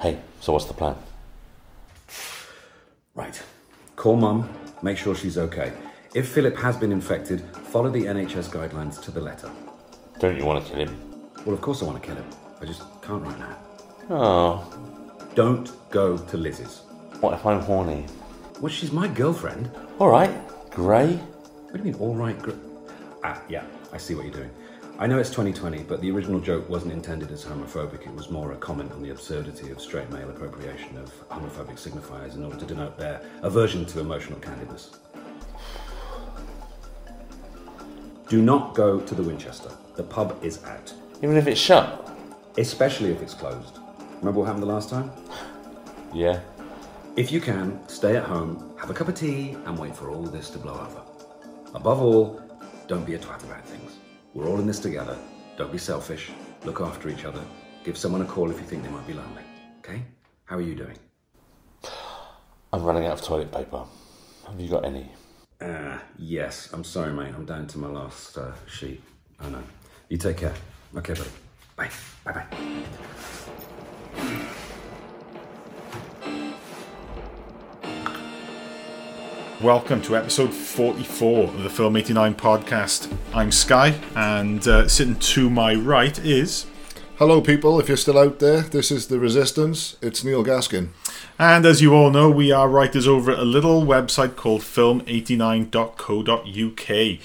Hey, so what's the plan? Right. Call mum, make sure she's okay. If Philip has been infected, follow the NHS guidelines to the letter. Don't you want to kill him? Well, of course I want to kill him. I just can't right now. Oh, Don't go to Liz's. what if I'm horny? Well, she's my girlfriend. All right, Grey. What do you mean, all right? Gr- ah, yeah, I see what you're doing. I know it's 2020, but the original joke wasn't intended as homophobic. It was more a comment on the absurdity of straight male appropriation of homophobic signifiers in order to denote their aversion to emotional candidness. Do not go to the Winchester. The pub is out, Even if it's shut? especially if it's closed. Remember what happened the last time? Yeah. If you can, stay at home, have a cup of tea, and wait for all this to blow over. Above all, don't be a twat about things. We're all in this together. Don't be selfish. Look after each other. Give someone a call if you think they might be lonely. Okay? How are you doing? I'm running out of toilet paper. Have you got any? Uh, yes. I'm sorry, mate. I'm down to my last uh, sheet. I know. You take care. Okay, buddy. Bye. Bye bye. Welcome to episode 44 of the Film 89 podcast. I'm Skye, and uh, sitting to my right is. Hello, people. If you're still out there, this is The Resistance. It's Neil Gaskin. And as you all know, we are writers over at a little website called film89.co.uk.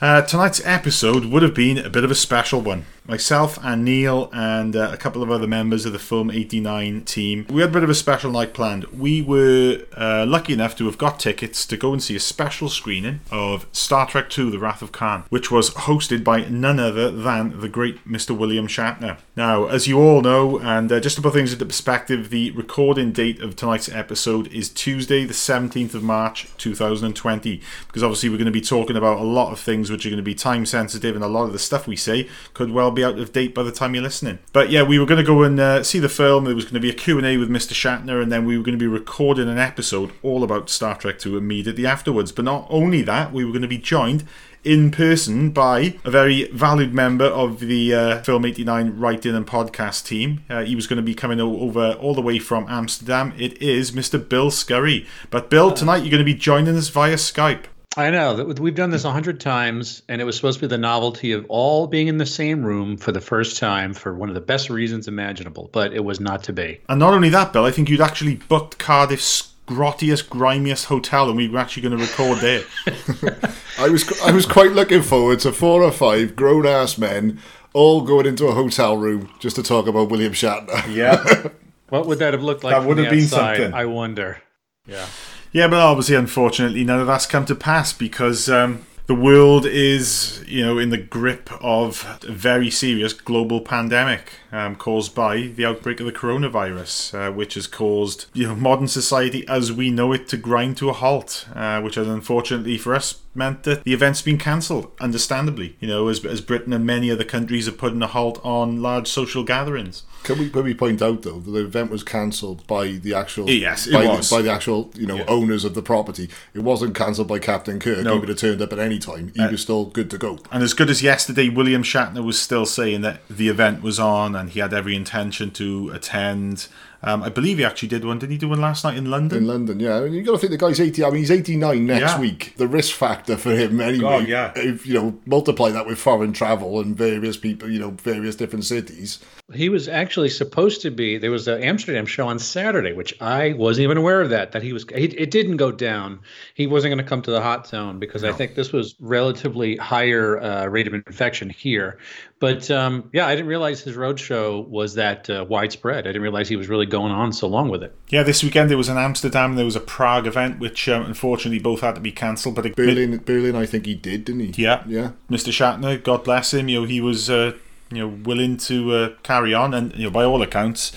Uh, tonight's episode would have been a bit of a special one. Myself and Neil and uh, a couple of other members of the Film 89 team, we had a bit of a special night planned. We were uh, lucky enough to have got tickets to go and see a special screening of Star Trek II The Wrath of Khan, which was hosted by none other than the great Mr. William Shatner. Now, as you all know, and uh, just to put things into perspective, the recording date of tonight's episode is Tuesday, the 17th of March 2020, because obviously we're going to be talking about a lot of things which are going to be time sensitive, and a lot of the stuff we say could well be out of date by the time you're listening. But yeah, we were going to go and uh, see the film. There was going to be a Q&A with Mr. Shatner, and then we were going to be recording an episode all about Star Trek 2 immediately afterwards. But not only that, we were going to be joined in person by a very valued member of the uh, Film 89 writing and podcast team. Uh, he was going to be coming over all the way from Amsterdam. It is Mr. Bill Scurry. But Bill, tonight you're going to be joining us via Skype. I know that we've done this a hundred times, and it was supposed to be the novelty of all being in the same room for the first time for one of the best reasons imaginable, but it was not to be. And not only that, Bill, I think you'd actually booked Cardiff's grottiest, grimiest hotel, and we were actually going to record there. I was I was quite looking forward to four or five grown ass men all going into a hotel room just to talk about William Shatner. yeah. What would that have looked like? That would have been outside? something. I wonder. Yeah. Yeah, but obviously, unfortunately, none of that's come to pass because um, the world is, you know, in the grip of a very serious global pandemic um, caused by the outbreak of the coronavirus, uh, which has caused, you know, modern society as we know it to grind to a halt, uh, which has unfortunately for us meant that the event's been cancelled, understandably, you know, as, as Britain and many other countries are putting a halt on large social gatherings. Can we maybe point out though that the event was cancelled by the actual Yes, it by, was. The, by the actual you know Yeah. owners of the property. It wasn't cancelled by Captain Kirk. No. Uh, He would have turned up at any time. He was still good to go. And as good as yesterday, William Shatner was still saying that the event was on and he had every intention to attend. Um, I believe he actually did one. Didn't he do one last night in London? In London, yeah, and you got to think the guy's eighty. I mean, he's eighty-nine next Yeah. week. The risk factor for him, anyway. God, yeah. If you know, multiply that with foreign travel and various people, you know, various different cities. He was actually supposed to be. There was an Amsterdam show on Saturday, which I wasn't even aware of. That that he was. He, it didn't go down. He wasn't going to come to the hot zone because I think this was relatively higher uh, rate of infection here. But um, yeah, I didn't realize his road show was that uh, widespread. I didn't realize he was really going on so long with it. yeah, this weekend there was an Amsterdam, there was a Prague event, which um, unfortunately both had to be cancelled. But it, Berlin, Berlin, I think he did, didn't he? Yeah. yeah. Mr. Shatner, God bless him, you know, he was uh, you know willing to uh, carry on, and you know, by all accounts,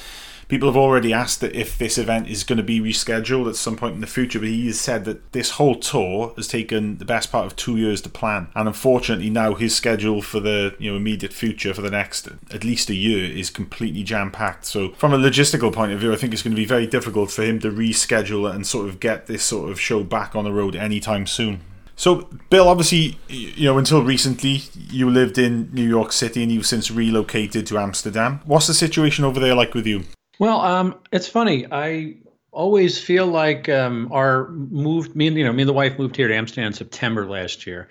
people have already asked that if this event is going to be rescheduled at some point in the future. But he has said that this whole tour has taken the best part of two years to plan, and unfortunately now his schedule for the you know immediate future for the next at least a year is completely jam packed. So from a logistical point of view, I think it's going to be very difficult for him to reschedule and sort of get this sort of show back on the road anytime soon. So, Bill, obviously, you know, until recently, you lived in New York City and you've since relocated to Amsterdam. What's the situation over there like with you? Well, um, it's funny. I always feel like um, our moved me and you know me and the wife moved here to Amsterdam in September last year.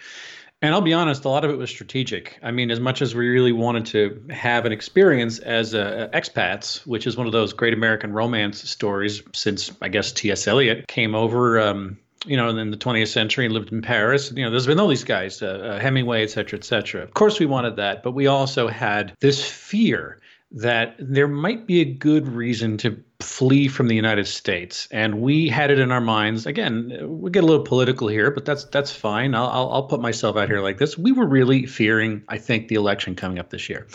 And I'll be honest, a lot of it was strategic. I mean, as much as we really wanted to have an experience as uh, expats, which is one of those great American romance stories since I guess T.S. Eliot came over, um, you know, in the 20th century and lived in Paris. You know, there's been all these guys, uh, uh, Hemingway, et cetera, et cetera. Of course, we wanted that, but we also had this fear that there might be a good reason to flee from the United States, and we had it in our minds. Again, we get a little political here, but that's that's fine. I'll, I'll, put myself out here like this. We were really fearing, I think, the election coming up this year,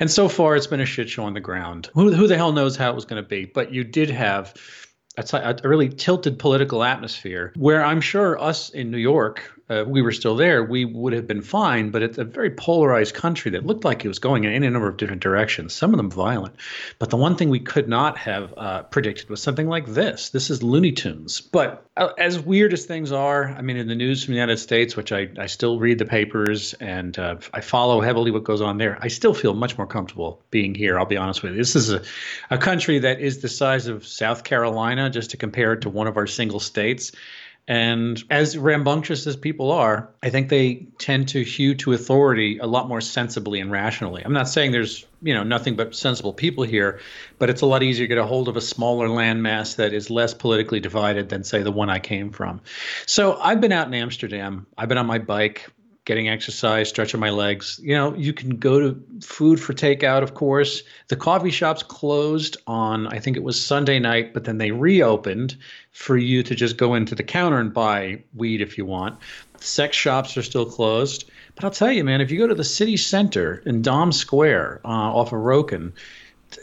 and so far it's been a shit show on the ground. Who who the hell knows how it was going to be? But you did have a, a really tilted political atmosphere where I'm sure us in New York uh, we were still there, we would have been fine. But it's a very polarized country that looked like it was going in any number of different directions, some of them violent. But the one thing we could not have uh, predicted was something like this. This is Looney Tunes. But uh, as weird as things are, I mean, in the news from the United States, which I, I still read the papers and uh, I follow heavily what goes on there, I still feel much more comfortable being here. I'll be honest with you. This is a, a country that is the size of South Carolina, just to compare it to one of our single states. And as rambunctious as people are, I think they tend to hew to authority a lot more sensibly and rationally. I'm not saying there's, you know, nothing but sensible people here, but it's a lot easier to get a hold of a smaller landmass that is less politically divided than say the one I came from. So I've been out in Amsterdam. I've been on my bike getting exercise, stretching my legs. You know, you can go to food for takeout, of course. The coffee shops closed on, I think it was Sunday night, but then they reopened for you to just go into the counter and buy weed if you want. Sex shops are still closed. But I'll tell you, man, if you go to the city center in Dam Square uh, off of Rokin,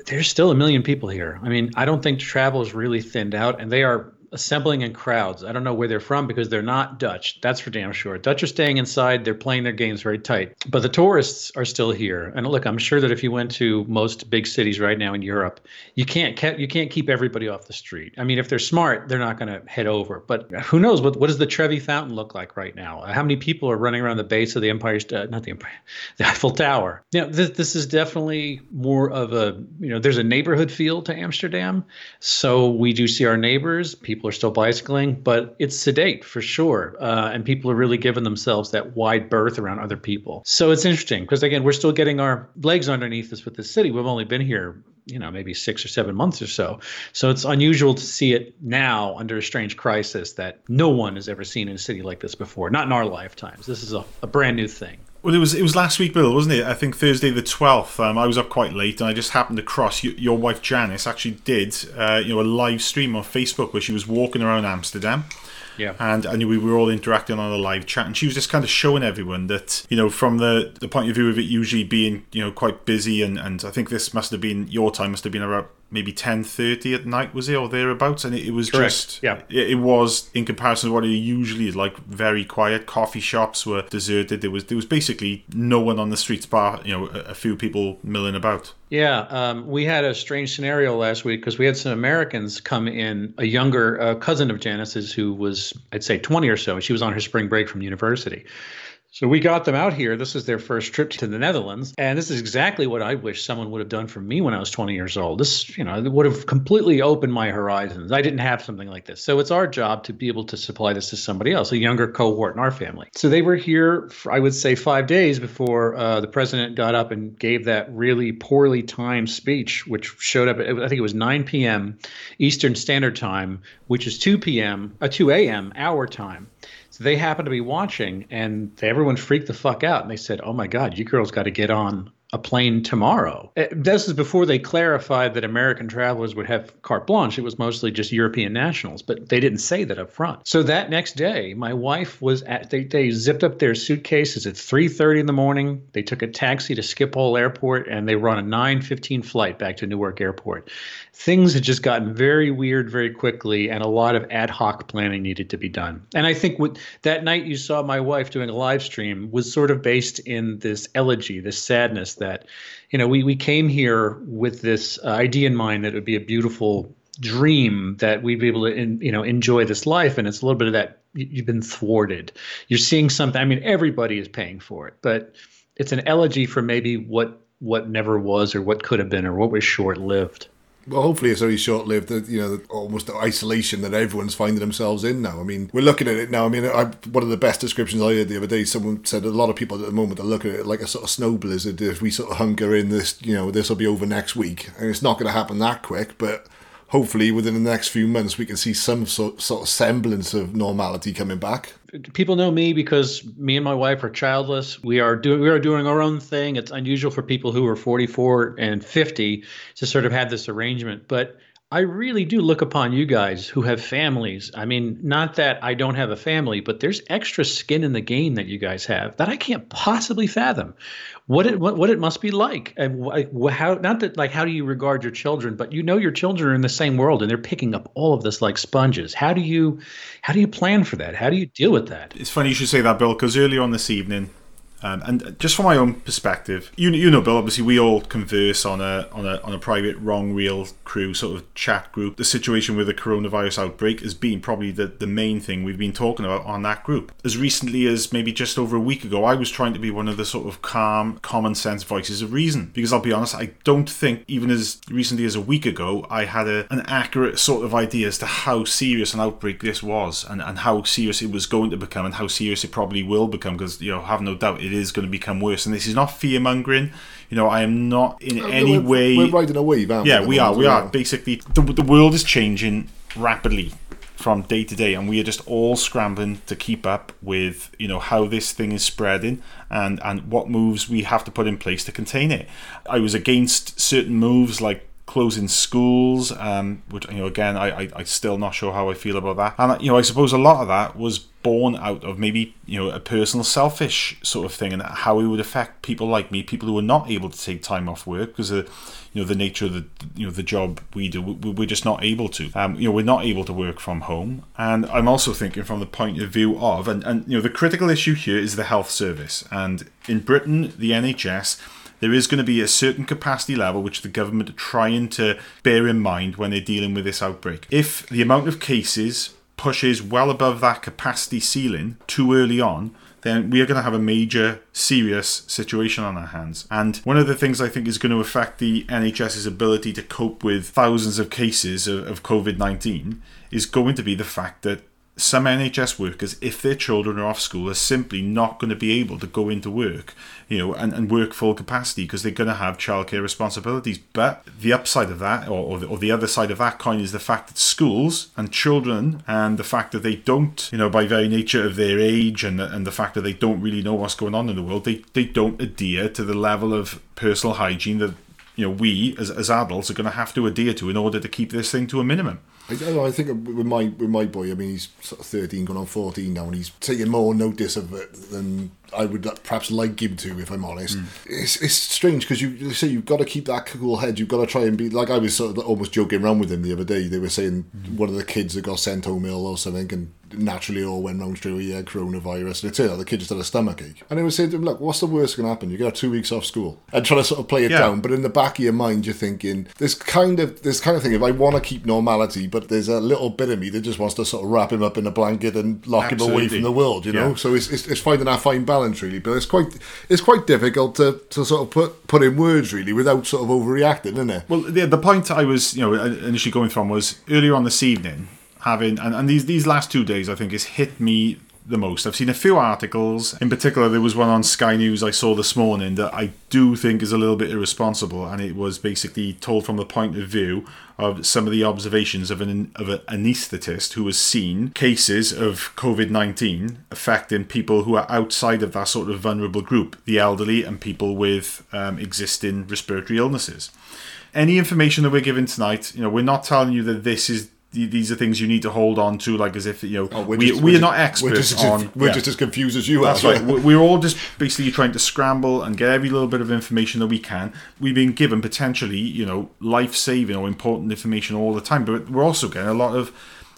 there's still a million people here. I mean, I don't think travel is really thinned out, and they are assembling in crowds. I don't know where they're from because they're not Dutch. That's for damn sure. Dutch are staying inside. They're playing their games very tight. But the tourists are still here. And look, I'm sure that if you went to most big cities right now in Europe, you can't you can't keep everybody off the street. I mean, if they're smart, they're not going to head over. But who knows what what does the Trevi Fountain look like right now? How many people are running around the base of the Empire uh, not the Empire, the Eiffel Tower? Know, this this is definitely more of a, you know, there's a neighborhood feel to Amsterdam. So we do see our neighbors, people people are still bicycling, but it's sedate for sure. Uh, and people are really giving themselves that wide berth around other people. So it's interesting because, again, we're still getting our legs underneath us with the city. We've only been here you know maybe six or seven months or so so it's unusual to see it now under a strange crisis that no one has ever seen in a city like this before not in our lifetimes this is a, a brand new thing well, it was it was last week, Bill, wasn't it? I think Thursday the twelfth. Um, I was up quite late, and I just happened across you, your wife Janice actually did uh, you know a live stream on Facebook where she was walking around Amsterdam. Yeah. And and we were all interacting on a live chat, and she was just kind of showing everyone that you know from the the point of view of it usually being you know quite busy, and and I think this must have been your time must have been about maybe 10.30 at night was it or thereabouts? And it, it was Correct. just yeah. it, it, was in comparison to what it usually is like very quiet. Coffee shops were deserted. There was there was basically no one on the streets bar you know a, a few people milling about. Yeah um, we had a strange scenario last week because we had some americans come in a younger uh, cousin of janice's who was i'd say 20 or so she was on her spring break from university so we got them out here. This is their first trip to the Netherlands, and this is exactly what I wish someone would have done for me when I was 20 years old. This, you know, would have completely opened my horizons. I didn't have something like this, so it's our job to be able to supply this to somebody else, a younger cohort in our family. So they were here, for, I would say, five days before uh, the president got up and gave that really poorly timed speech, which showed up. At, I think it was 9 p.m. Eastern Standard Time, which is 2 p.m. Uh, 2 a.m. our time they happened to be watching and everyone freaked the fuck out and they said, "Oh my god, you girls got to get on a plane tomorrow. Uh, this is before they clarified that American travelers would have carte blanche. It was mostly just European nationals, but they didn't say that up front. So that next day, my wife was at they, they zipped up their suitcases at 3:30 in the morning. They took a taxi to Schiphol Airport and they were on a 9:15 flight back to Newark Airport. Things had just gotten very weird very quickly and a lot of ad hoc planning needed to be done. And I think what that night you saw my wife doing a live stream was sort of based in this elegy, this sadness that, you know, we, we came here with this uh, idea in mind that it would be a beautiful dream that we'd be able to, in, you know, enjoy this life. And it's a little bit of that you've been thwarted. You're seeing something. I mean, everybody is paying for it, but it's an elegy for maybe what what never was or what could have been or what was short lived. Well, hopefully it's only short lived. That you know, almost the isolation that everyone's finding themselves in now. I mean, we're looking at it now. I mean, I, one of the best descriptions I heard the other day. Someone said a lot of people at the moment are looking at it like a sort of snow blizzard. If we sort of hunker in this, you know, this will be over next week, and it's not going to happen that quick, but. Hopefully, within the next few months, we can see some sort, sort of semblance of normality coming back. People know me because me and my wife are childless. We are doing we are doing our own thing. It's unusual for people who are 44 and 50 to sort of have this arrangement, but I really do look upon you guys who have families. I mean, not that I don't have a family, but there's extra skin in the game that you guys have that I can't possibly fathom. What it what, what it must be like, and how not that like how do you regard your children, but you know your children are in the same world and they're picking up all of this like sponges. How do you how do you plan for that? How do you deal with that? It's funny you should say that, Bill, because earlier on this evening, um, and just from my own perspective, you you know, Bill. Obviously, we all converse on a on a on a private wrong reel crew sort of chat group. The situation with the coronavirus outbreak has been probably the the main thing we've been talking about on that group. As recently as maybe just over a week ago, I was trying to be one of the sort of calm, common sense voices of reason. Because I'll be honest, I don't think even as recently as a week ago, I had a, an accurate sort of idea as to how serious an outbreak this was, and and how serious it was going to become, and how serious it probably will become. Because you know, have no doubt it is going to become worse. And this is not fear mongering. You know, I am not in any we're, way. We're riding a wave, aren't we? yeah, we are. We are. Basically, the, the world is changing rapidly from day to day, and we are just all scrambling to keep up with you know how this thing is spreading and and what moves we have to put in place to contain it. I was against certain moves like closing schools, um, which you know again I, I I'm still not sure how I feel about that, and you know I suppose a lot of that was born out of maybe you know a personal selfish sort of thing and how it would affect people like me, people who are not able to take time off work because of you know the nature of the you know the job we do. We- We're just not able to. Um, you know we're not able to work from home, and I'm also thinking from the point of view of and and you know the critical issue here is the health service, and in Britain the NHS there is going to be a certain capacity level which the government are trying to bear in mind when they're dealing with this outbreak. If the amount of cases pushes well above that capacity ceiling too early on, then we are going to have a major serious situation on our hands. And one of the things I think is going to affect the NHS's ability to cope with thousands of cases of, of COVID 19 is going to be the fact that some NHS workers, if their children are off school, are simply not going to be able to go into work, you know, and, and work full capacity because they're going to have childcare responsibilities. But the upside of that, or, or, the, or the other side of that coin, is the fact that schools and children, and the fact that they don't, you know, by very nature of their age, and the, and the fact that they don't really know what's going on in the world, they, they don't adhere to the level of personal hygiene that you know we as, as adults are going to have to adhere to in order to keep this thing to a minimum. I. I think with my with my boy, I mean, he's sort of thirteen, going on fourteen now, and he's taking more notice of it than I would uh, perhaps like him to, if I'm honest. Hmm. It's it's strange because you, you say you've got to keep that cool head. You've got to try and be like I was sort of almost joking around with him the other day. They were saying hmm. one of the kids that got sent home ill or something, and naturally all went round straight away, yeah, coronavirus. And it turned out the kid just had a stomach ache. And they were saying to him, look, what's the worst going to happen? You get two weeks off school, and trying to sort of play it Yeah. down. But in the back of your mind, you're thinking this kind of this kind of thing. If I want to keep normality, but there's a little bit of me that just wants to sort of wrap him up in a blanket and lock him away from the world, you know. Yeah. So it's, it's it's finding that fine balance really, but it's quite it's quite difficult to, to sort of put put in words really without sort of overreacting, isn't it? Well, the, the point I was, you know, initially going from was earlier on this evening, having and, and these these last two days, I think, has hit me the most. I've seen a few articles. In particular, there was one on Sky News I saw this morning that I do think is a little bit irresponsible, and it was basically told from the point of view of some of the observations of an of an anaesthetist who has seen cases of COVID nineteen affecting people who are outside of that sort of vulnerable group, the elderly and people with um, existing respiratory illnesses any information that we're giving tonight, you know, we're not telling you that this is these are things you need to hold on to, like as if you know Oh, we're just- we we're are not experts We're just, on. we're yeah. just as confused as you That's are. right. We're all just basically trying to scramble and get every little bit of information that we can. We've been given potentially, you know, life saving or important information all the time, but we're also getting a lot of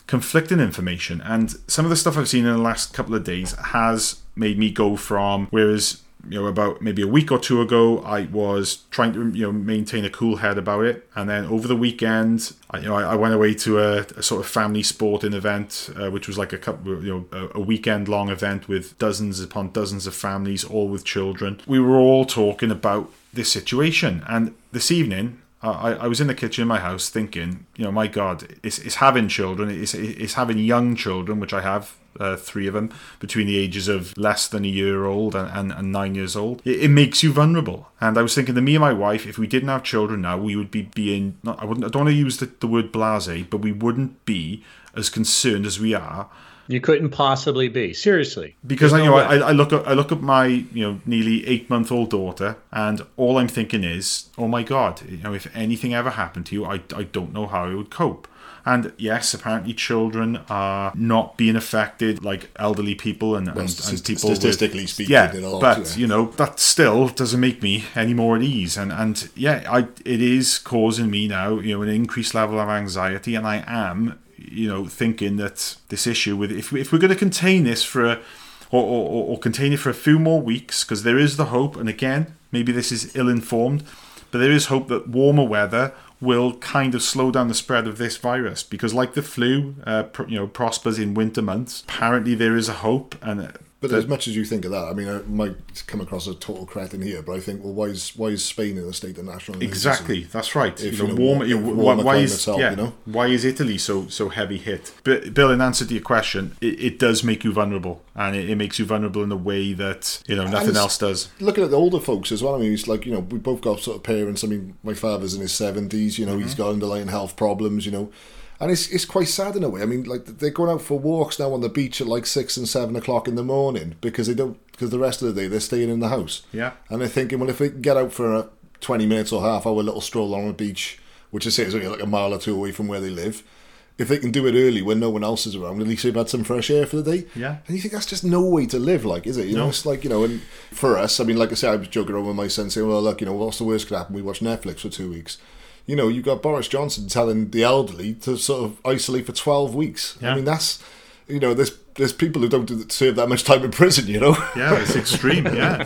conflicting information. And some of the stuff I've seen in the last couple of days has made me go from whereas you know about maybe a week or two ago I was trying to you know maintain a cool head about it. And then over the weekend I, you know I, I went away to a, a sort of family sporting event uh, which was like a couple you know a, a weekend long event with dozens upon dozens of families all with children. We were all talking about this situation. And this evening I, I was in the kitchen in my house thinking, you know, my God, it's, it's having children, it's, it's having young children, which I have, uh, three of them, between the ages of less than a year old and, and, and nine years old. It, it, makes you vulnerable. And I was thinking to me and my wife, if we didn't have children now, we would be being, not, I, wouldn't, I don't want to use the, the word blase, but we wouldn't be as concerned as we are you couldn't possibly be seriously because I, you know I, I, look at I look at my you know nearly eight month old daughter, and all I'm thinking is, oh my god, you know, if anything ever happened to you, I, I don't know how I would cope. And yes, apparently children are not being affected like elderly people and, well, and, and, people statistically with, speaking. Yeah, but yeah. you know that still doesn't make me any more at ease. And and yeah, I it is causing me now you know an increased level of anxiety, and I am you know, thinking that this issue with if, if we're going to contain this for a, or, or, or contain it for a few more weeks, because there is the hope, and again, maybe this is ill informed, but there is hope that warmer weather will kind of slow down the spread of this virus because like the flu uh, you know prospers in winter months. Apparently there is a hope and but as much as you think of that, I mean, I might come across a total cretin here, but I think, well, why is why is Spain in a state of national emergency? Exactly, that's right. If, you know, warm, why, why is itself, yeah, you know? why is Italy so so heavy hit? But Bill, in answer to your question, it, it does make you vulnerable, and it, it, makes you vulnerable in a way that you know nothing else does. Looking at the older folks as well, I mean, it's like you know we both got sort of parents. I mean, my father's in his seventies. You know, mm-hmm. he's got underlying health problems. You know and it's it's quite sad in a way. I mean, like they're going out for walks now on the beach at like six and seven o'clock in the morning because they don't because the rest of the day they're staying in the house. Yeah, and they're thinking, well, if we can get out for a twenty minutes or half hour little stroll on the beach, which I say is only like a mile or two away from where they live. If they can do it early when no one else is around, at least they've had some fresh air for the day. Yeah. And you think that's just no way to live, like, is it? You no. know, it's like, you know, and for us, I mean, like I said, I was joking around with my son saying, well, look, you know, what's the worst could happen? We watch Netflix for two weeks you know, you've got Boris Johnson telling the elderly to sort of isolate for 12 weeks. Yeah. I mean, that's, you know, there's there's people who don't serve that much time in prison, you know? Yeah, it's extreme, yeah.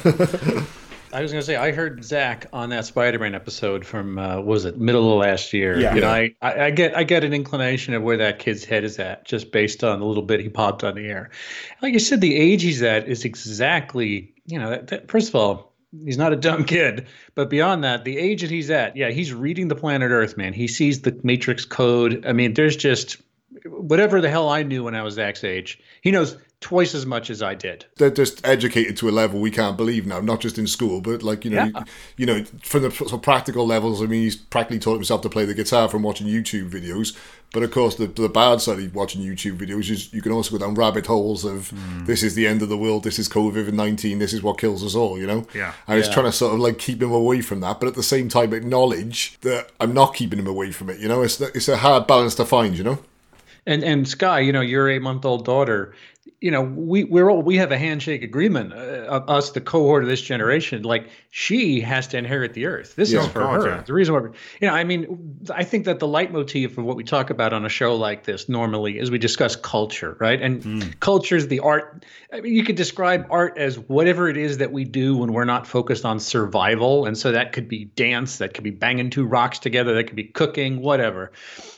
I was going to say, I heard Zach on that Spider-Man episode from, uh, was it middle of last year? Yeah. You know, I, I, I, get I get an inclination of where that kid's head is at just based on the little bit he popped on the air. Like you said, the age he's at is exactly, you know, that, that, first of all, he's not a dumb kid. But beyond that, the age that he's at, yeah, he's reading the planet Earth, man. He sees the Matrix code. I mean, there's just whatever the hell I knew when I was Zach's age. He knows twice as much as I did. They're just educated to a level we can't believe now, not just in school, but like you know, yeah. you, you, know, from the of practical levels. I mean, he's practically taught himself to play the guitar from watching YouTube videos. But of course, the, the bad side of watching YouTube videos is you can also go down rabbit holes of mm. this is the end of the world, this is COVID 19, this is what kills us all, you know? Yeah. And it's trying to sort of like keep him away from that, but at the same time acknowledge that I'm not keeping him away from it, you know? It's, it's a hard balance to find, you know? And and Skye, you know, your eight month old daughter, you know, we we're all we have a handshake agreement. Uh, us, the cohort of this generation, like she has to inherit the earth. This yeah, is for her. Yeah. The reason why, you know, I mean, I think that the leitmotif of what we talk about on a show like this normally is we discuss culture, right? And mm. culture is the art. I mean, you could describe art as whatever it is that we do when we're not focused on survival, and so that could be dance, that could be banging two rocks together, that could be cooking, whatever.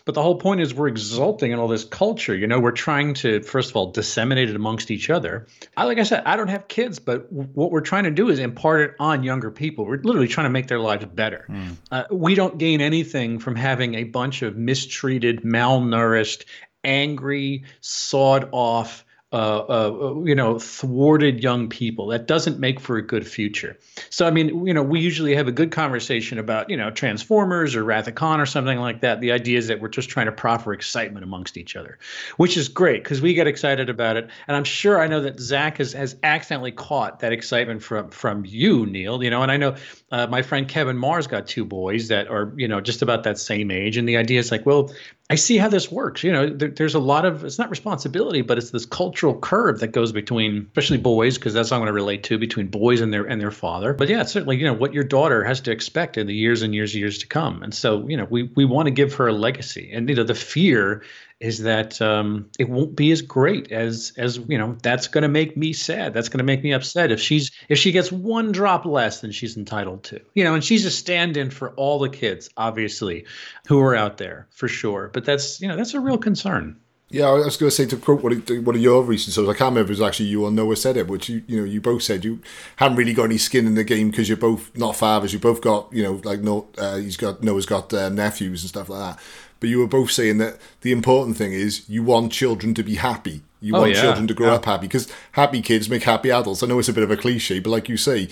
But the whole point is we're exulting in all this culture. You know, we're trying to first of all disseminate it amongst each other. I like I said, I don't have kids, but what we're trying to do is impart it on younger people. We're literally trying to make their lives better. Mm. Uh, we don't gain anything from having a bunch of mistreated, malnourished, angry, sawed off uh, uh, you know, thwarted young people. That doesn't make for a good future. So, I mean, you know, we usually have a good conversation about, you know, Transformers or Wrath or something like that. The idea is that we're just trying to proffer excitement amongst each other, which is great because we get excited about it. And I'm sure I know that Zach has, has accidentally caught that excitement from from you, Neil. You know, and I know uh, my friend Kevin Mars got two boys that are, you know, just about that same age. And the idea is like, well, I see how this works. You know, there, there's a lot of it's not responsibility, but it's this cultural curve that goes between, especially boys, because that's what I'm going to relate to between boys and their and their father. But yeah, certainly, you know, what your daughter has to expect in the years and years and years to come. And so, you know, we we want to give her a legacy. And you know, the fear is that um, it won't be as great as as you know that's going to make me sad that's going to make me upset if she's if she gets one drop less than she's entitled to you know and she's a stand-in for all the kids obviously who are out there for sure but that's you know that's a real concern Yeah, I was going to say to quote one of, your recent shows. I can't remember if it was actually you or Noah said it, but you you know you both said you haven't really got any skin in the game because you're both not fathers. You both got you know like no, uh, he's got Noah's got uh, nephews and stuff like that. But you were both saying that the important thing is you want children to be happy. You Oh, want yeah. children to grow Yeah. up happy because happy kids make happy adults. I know it's a bit of a cliche, but like you say,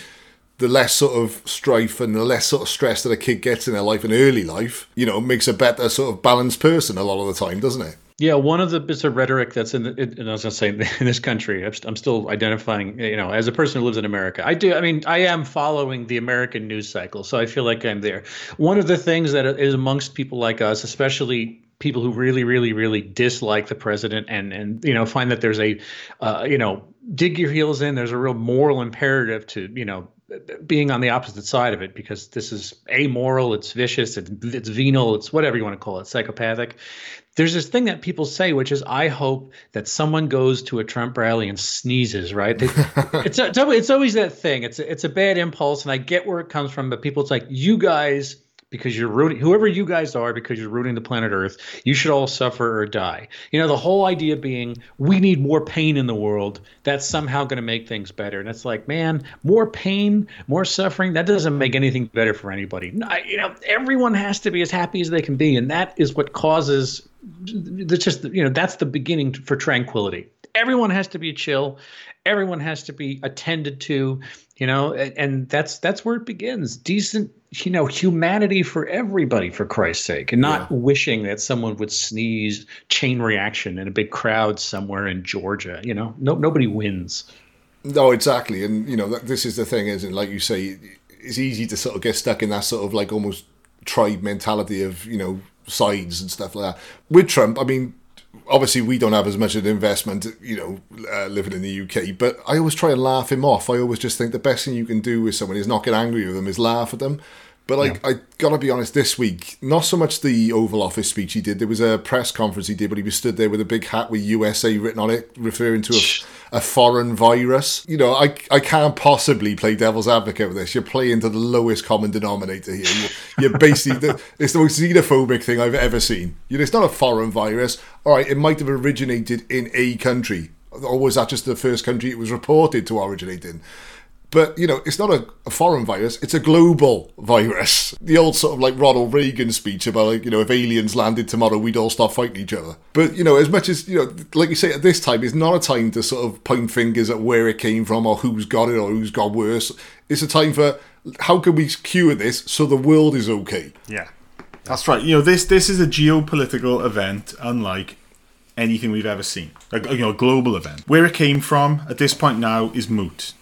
the less sort of strife and the less sort of stress that a kid gets in their life in early life, you know, makes a better sort of balanced person a lot of the time, doesn't it? Yeah, one of the bits of rhetoric that's in, the, and I was going to say in this country, I'm, I'm still identifying, you know, as a person who lives in America. I do, I mean, I am following the American news cycle, so I feel like I'm there. One of the things that is amongst people like us, especially people who really, really, really dislike the president and and you know find that there's a, uh, you know, dig your heels in. There's a real moral imperative to you know being on the opposite side of it because this is amoral, it's vicious, it's, it's venal, it's whatever you want to call it, psychopathic. There's this thing that people say, which is, I hope that someone goes to a Trump rally and sneezes. Right? They, it's it's always, it's always that thing. It's a, it's a bad impulse, and I get where it comes from. But people, it's like you guys because you're rooting whoever you guys are because you're rooting the planet earth you should all suffer or die. You know the whole idea being we need more pain in the world that's somehow going to make things better. And it's like man more pain more suffering that doesn't make anything better for anybody. You know everyone has to be as happy as they can be and that is what causes that's just you know that's the beginning for tranquility. Everyone has to be chill everyone has to be attended to you know and, and that's that's where it begins decent you know humanity for everybody for christ's sake and not wishing that someone would sneeze chain reaction in a big crowd somewhere in georgia you know no, nobody wins No, exactly, and you know this is the thing, isn't it? Like you say, it's easy to sort of get stuck in that sort of like almost tribe mentality of you know sides and stuff like that. With Trump, I mean, obviously we don't have as much of an investment, you know, uh, living in the UK. But I always try and laugh him off. I always just think the best thing you can do with someone is not get angry with them, is laugh at them. But like, I gotta be honest, this week, not so much the Oval Office speech he did. There was a press conference he did, but he was stood there with a big hat with USA written on it, referring to a, a foreign virus. You know, I I can't possibly play devil's advocate with this. You're playing to the lowest common denominator here. You're, you're basically the, it's the most xenophobic thing I've ever seen. You know, it's not a foreign virus. All right, it might have originated in a country, or was that just the first country it was reported to originate in? But you know, it's not a, a foreign virus; it's a global virus. The old sort of like Ronald Reagan speech about like you know, if aliens landed tomorrow, we'd all start fighting each other. But you know, as much as you know, like you say, at this time, it's not a time to sort of point fingers at where it came from or who's got it or who's got worse. It's a time for how can we cure this so the world is okay. Yeah, that's right. You know, this this is a geopolitical event unlike anything we've ever seen. A, you know, a global event. Where it came from at this point now is moot.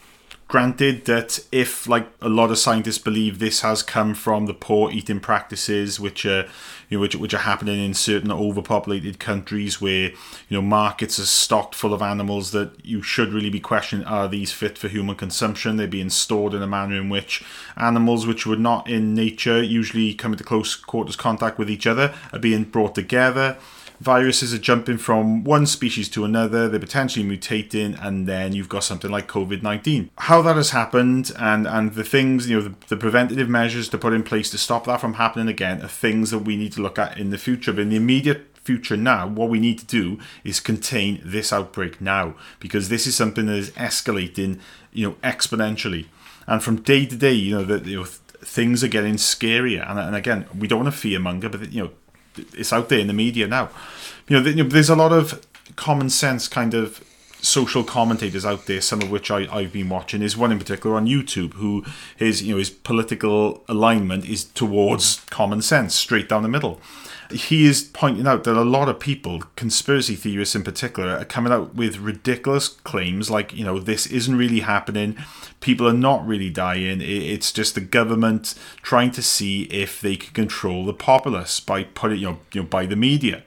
Granted that if, like a lot of scientists believe, this has come from the poor eating practices which are, you know, which, which are happening in certain overpopulated countries where you know markets are stocked full of animals that you should really be questioning: Are these fit for human consumption? They're being stored in a manner in which animals which were not in nature usually come into close quarters contact with each other are being brought together viruses are jumping from one species to another, they're potentially mutating, and then you've got something like COVID 19. How that has happened and, and the things, you know, the, the preventative measures to put in place to stop that from happening again are things that we need to look at in the future. But in the immediate future now, what we need to do is contain this outbreak now because this is something that is escalating, you know, exponentially. And from day to day, you know, that you know, things are getting scarier. And, and again, we don't want to fearmonger, but you know, it's out there in the media now. You know, there's a lot of common sense kind of social commentators out there, some of which I, I've been watching. There's one in particular on YouTube who his you know his political alignment is towards common sense, straight down the middle. He is pointing out that a lot of people, conspiracy theorists in particular, are coming out with ridiculous claims like, you know, this isn't really happening. People are not really dying. It's just the government trying to see if they can control the populace by putting, you know, you know, by the media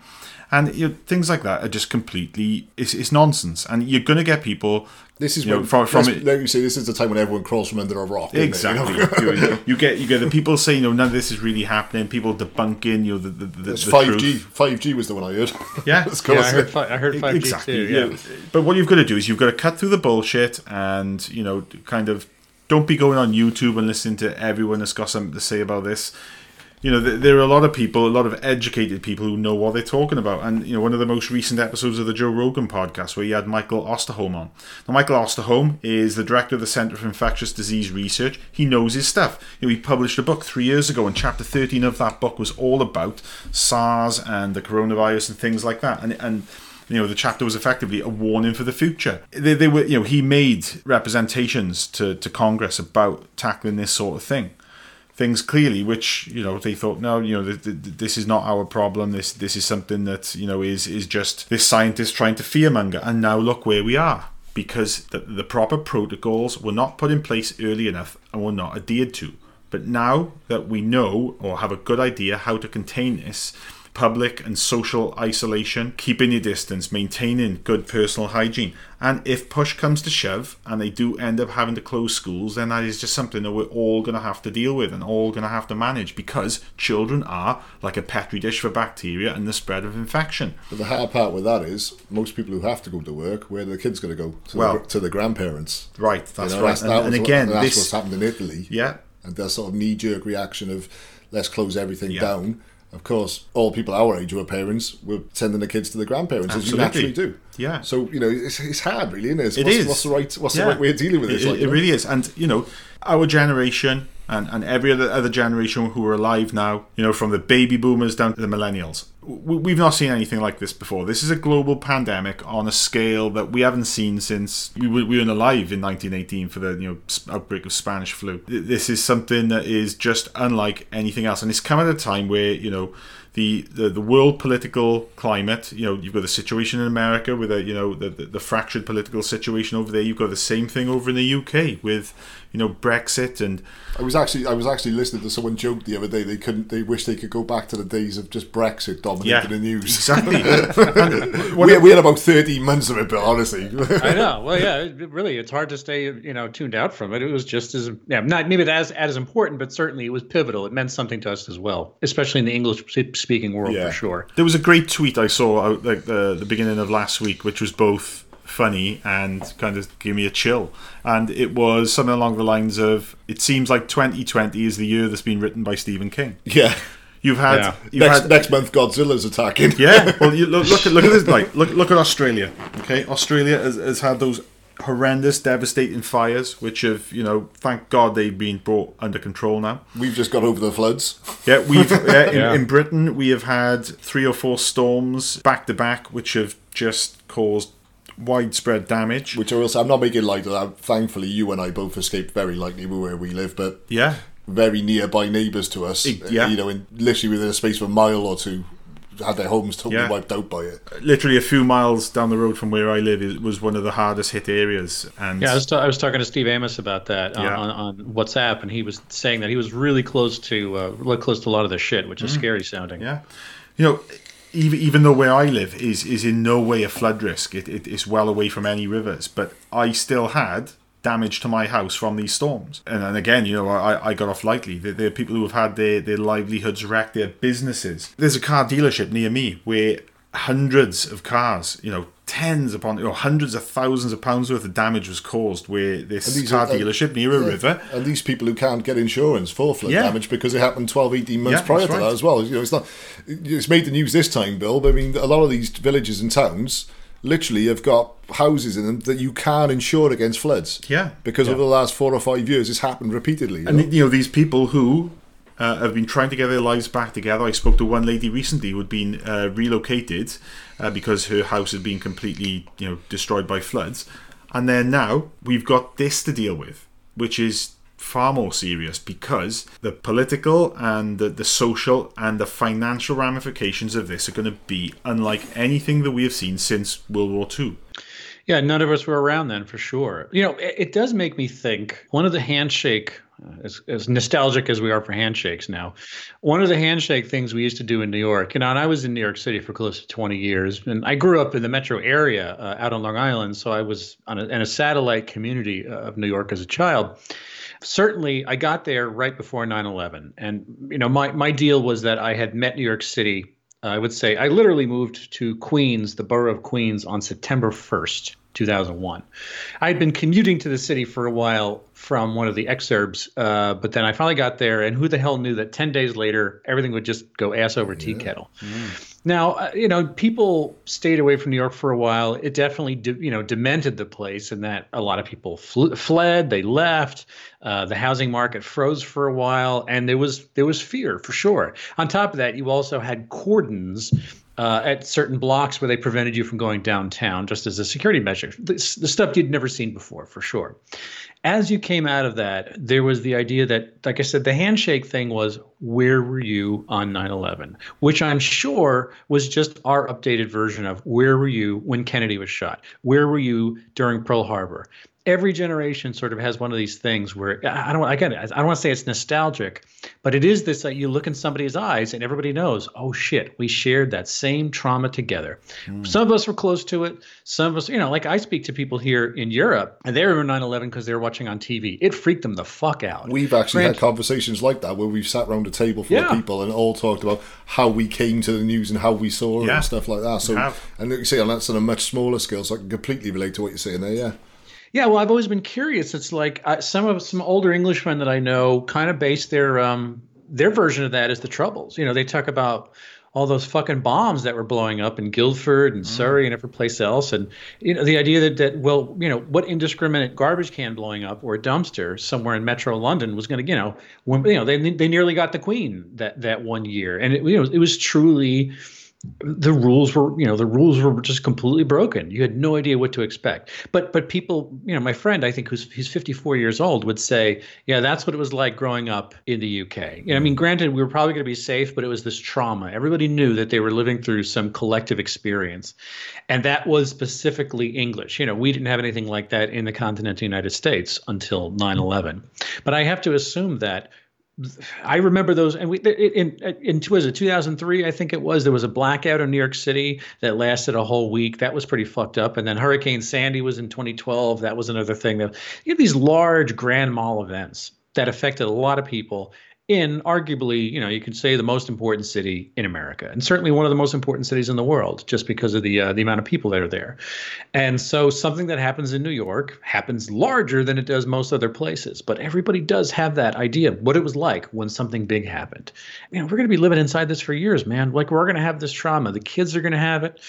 and you know, things like that are just completely it's, it's nonsense and you're going to get people This is you know, when, from, from it, like you say, this is the time when everyone crawls from under a rock. isn't? You exactly know? you, you get you get the people saying no none of this is really happening people debunking you know the, the, the, the five G. truth. Five G was the one I heard. Yeah. Let's yeah i heard, I heard 5g exactly too yeah. yeah. but what you've got to do is you've got to cut through the bullshit and you know kind of don't be going on youtube and listening to everyone that's got something to say about this you know, th- there are a lot of people, a lot of educated people who know what they're talking about. And, you know, one of the most recent episodes of the Joe Rogan podcast where you had Michael Osterholm on. Now, Michael Osterholm is the director of the Center for Infectious Disease Research. He knows his stuff. You know, he published a book three years ago, and chapter 13 of that book was all about SARS and the coronavirus and things like that. And, and, you know the chapter was effectively a warning for the future they, they were you know he made representations to, to congress about tackling this sort of thing things clearly which you know they thought no you know th- th- this is not our problem. This this is something that you know is is just this scientist trying to fearmonger. And now look where we are because the, the proper protocols were not put in place early enough and were not adhered to. But now that we know or have a good idea how to contain this public and social isolation, keeping your distance, maintaining good personal hygiene. And if push comes to shove and they do end up having to close schools, then that is just something that we're all going to have to deal with and all going to have to manage because children are like a petri dish for bacteria and the spread of infection. But the hard part with that is most people who have to go to work, where are the kids going to go? To, Well- the, to the grandparents. Right, that's You know, right. that and, and what- again, that's this what's happened in Italy. yeah, and that sort of knee-jerk reaction of let's close everything Yeah. down. Of course, all people our age who are parents were sending the kids to the grandparents as you Absolutely. naturally do. Yeah. So you know, it's, it's hard, really, isn't it? It what's, is. What's the right? What's Yeah. the right way of dealing with this? It, like, it know? really is, and you know, our generation and, and every other other generation who are alive now, you know, from the baby boomers down to the millennials, we've not seen anything like this before. This is a global pandemic on a scale that we haven't seen since we were, we were alive in 1918 for the you know outbreak of Spanish flu. This is something that is just unlike anything else, and it's come at a time where you know the, the the world political climate. You know, you've got the situation in America with a you know the, the the fractured political situation over there. You've got the same thing over in the UK with you know Brexit and I was actually I was actually listening to someone joke the other day. They couldn't. They wish they could go back to the days of just Brexit dominating yeah, the news. exactly. We, of- we had about thirteen months of it, but honestly, I know. Well, yeah, it, it really, it's hard to stay, you know, tuned out from it. It was just as, yeah, not maybe as as important, but certainly it was pivotal. It meant something to us as well, especially in the English speaking world Yeah. for sure. There was a great tweet I saw out like the the beginning of last week, which was both funny and kind of gave me a chill. And it was something along the lines of, "It seems like 2020 is the year that's been written by Stephen King." yeah. You've had, Yeah. you've Next had, next month, Godzilla's attacking. yeah. Well, you look, look at look at this. Like, look look at Australia. Okay, Australia has, has had those horrendous, devastating fires, which have, you know, thank God they've been brought under control now. We've just got over the floods. Yeah, we've yeah, in, Yeah. in Britain we have had three or four storms back to back, which have just caused widespread damage. Which are also, I'm not making light of that. Thankfully, you and I both escaped very lightly where we live, but Yeah, very nearby neighbours to us. It- uh, yeah. You know, in literally within a space of a mile or two, had their homes totally Yeah. wiped out by it. Uh, literally a few miles down the road from where I live it was one of the hardest hit areas. And Yeah, I was, ta- I was talking to Steve Amos about that on, Yeah. on, on WhatsApp, and he was saying that he was really close to uh, really close to a lot of the shit, which is mm-hmm. scary sounding. yeah, you know. Even, even though where I live is, is in no way a flood risk, it, it, it's well away from any rivers, but I still had damage to my house from these storms. And, and again, you know, I, I got off lightly. There, there are people who have had their, their livelihoods wrecked, their businesses. There's a car dealership near me where hundreds of cars, you know, tens upon, know, hundreds of thousands of pounds worth of damage was caused where this car are- dealership near a river And these people who can't get insurance for flood Yeah. damage because it happened 12, 18 months Yeah, prior to right. that as well. You know, it's not. It's made the news this time, Bill. But I mean, a lot of these villages and towns literally have got houses in them that you can't insure against floods. Yeah. Because over the last four or five years, it's happened repeatedly. you know? And you know these people who uh, have been trying to get their lives back together. I spoke to one lady recently who had been uh, relocated uh, because her house had been completely, you know, destroyed by floods, and then now we've got this to deal with, which is far more serious because the political and the, the social and the financial ramifications of this are going to be unlike anything that we have seen since World War II. Yeah, none of us were around then for sure. You know, it, it does make me think one of the handshake, uh, as, as nostalgic as we are for handshakes now, one of the handshake things we used to do in New York, you know, and I was in New York City for close to 20 years, and I grew up in the metro area uh, out on Long Island, so I was on a, in a satellite community uh, of New York as a child. Certainly, I got there right before 9 11. And, you know, my, my deal was that I had met New York City I would say I literally moved to Queens, the borough of Queens, on September 1st, 2001. I had been commuting to the city for a while from one of the exurbs, uh, but then I finally got there, and who the hell knew that 10 days later, everything would just go ass over tea kettle. Now, uh, you know, people stayed away from New York for a while. It definitely, de- you know, demented the place, and that a lot of people fl- fled. They left. Uh, the housing market froze for a while, and there was there was fear for sure. On top of that, you also had cordons uh, at certain blocks where they prevented you from going downtown, just as a security measure. The, the stuff you'd never seen before, for sure. As you came out of that, there was the idea that, like I said, the handshake thing was, where were you on 9 11? Which I'm sure was just our updated version of where were you when Kennedy was shot? Where were you during Pearl Harbor? Every generation sort of has one of these things where I don't again I don't want to say it's nostalgic, but it is this that you look in somebody's eyes and everybody knows, oh shit, we shared that same trauma together. Mm. Some of us were close to it. Some of us, you know, like I speak to people here in Europe and they remember 9/11 because they were watching on TV. It freaked them the fuck out. We've actually Grant, had conversations like that where we've sat around a table full yeah. of people and all talked about how we came to the news and how we saw it and stuff like that. So and like you say, and that's on a much smaller scale, so I can completely relate to what you're saying there. Yeah. Yeah, well, I've always been curious. It's like uh, some of some older Englishmen that I know kind of base their um, their version of that as the Troubles. You know, they talk about all those fucking bombs that were blowing up in Guildford and mm. Surrey and every place else, and you know the idea that that well, you know, what indiscriminate garbage can blowing up or a dumpster somewhere in Metro London was going to, you know, when, you know they they nearly got the Queen that that one year, and it you know it was truly the rules were you know the rules were just completely broken. You had no idea what to expect. But but people you know my friend i think who's he's 54 years old would say yeah that's what it was like growing up in the uk you know, i mean granted we were probably going to be safe but it was this trauma. Everybody knew that they were living through some collective experience and that was specifically english. You know we didn't have anything like that in the continental united states until 9-11 but i have to assume that I remember those, and we in in was it 2003? I think it was. There was a blackout in New York City that lasted a whole week. That was pretty fucked up. And then Hurricane Sandy was in 2012. That was another thing. That you have these large grand mal events that affected a lot of people, in arguably, you know, you could say the most important city in America, and certainly one of the most important cities in the world, just because of the uh, the amount of people that are there. And so, something that happens in New York happens larger than it does most other places. But everybody does have that idea of what it was like when something big happened. You know, we're going to be living inside this for years, man. Like we're going to have this trauma. The kids are going to have it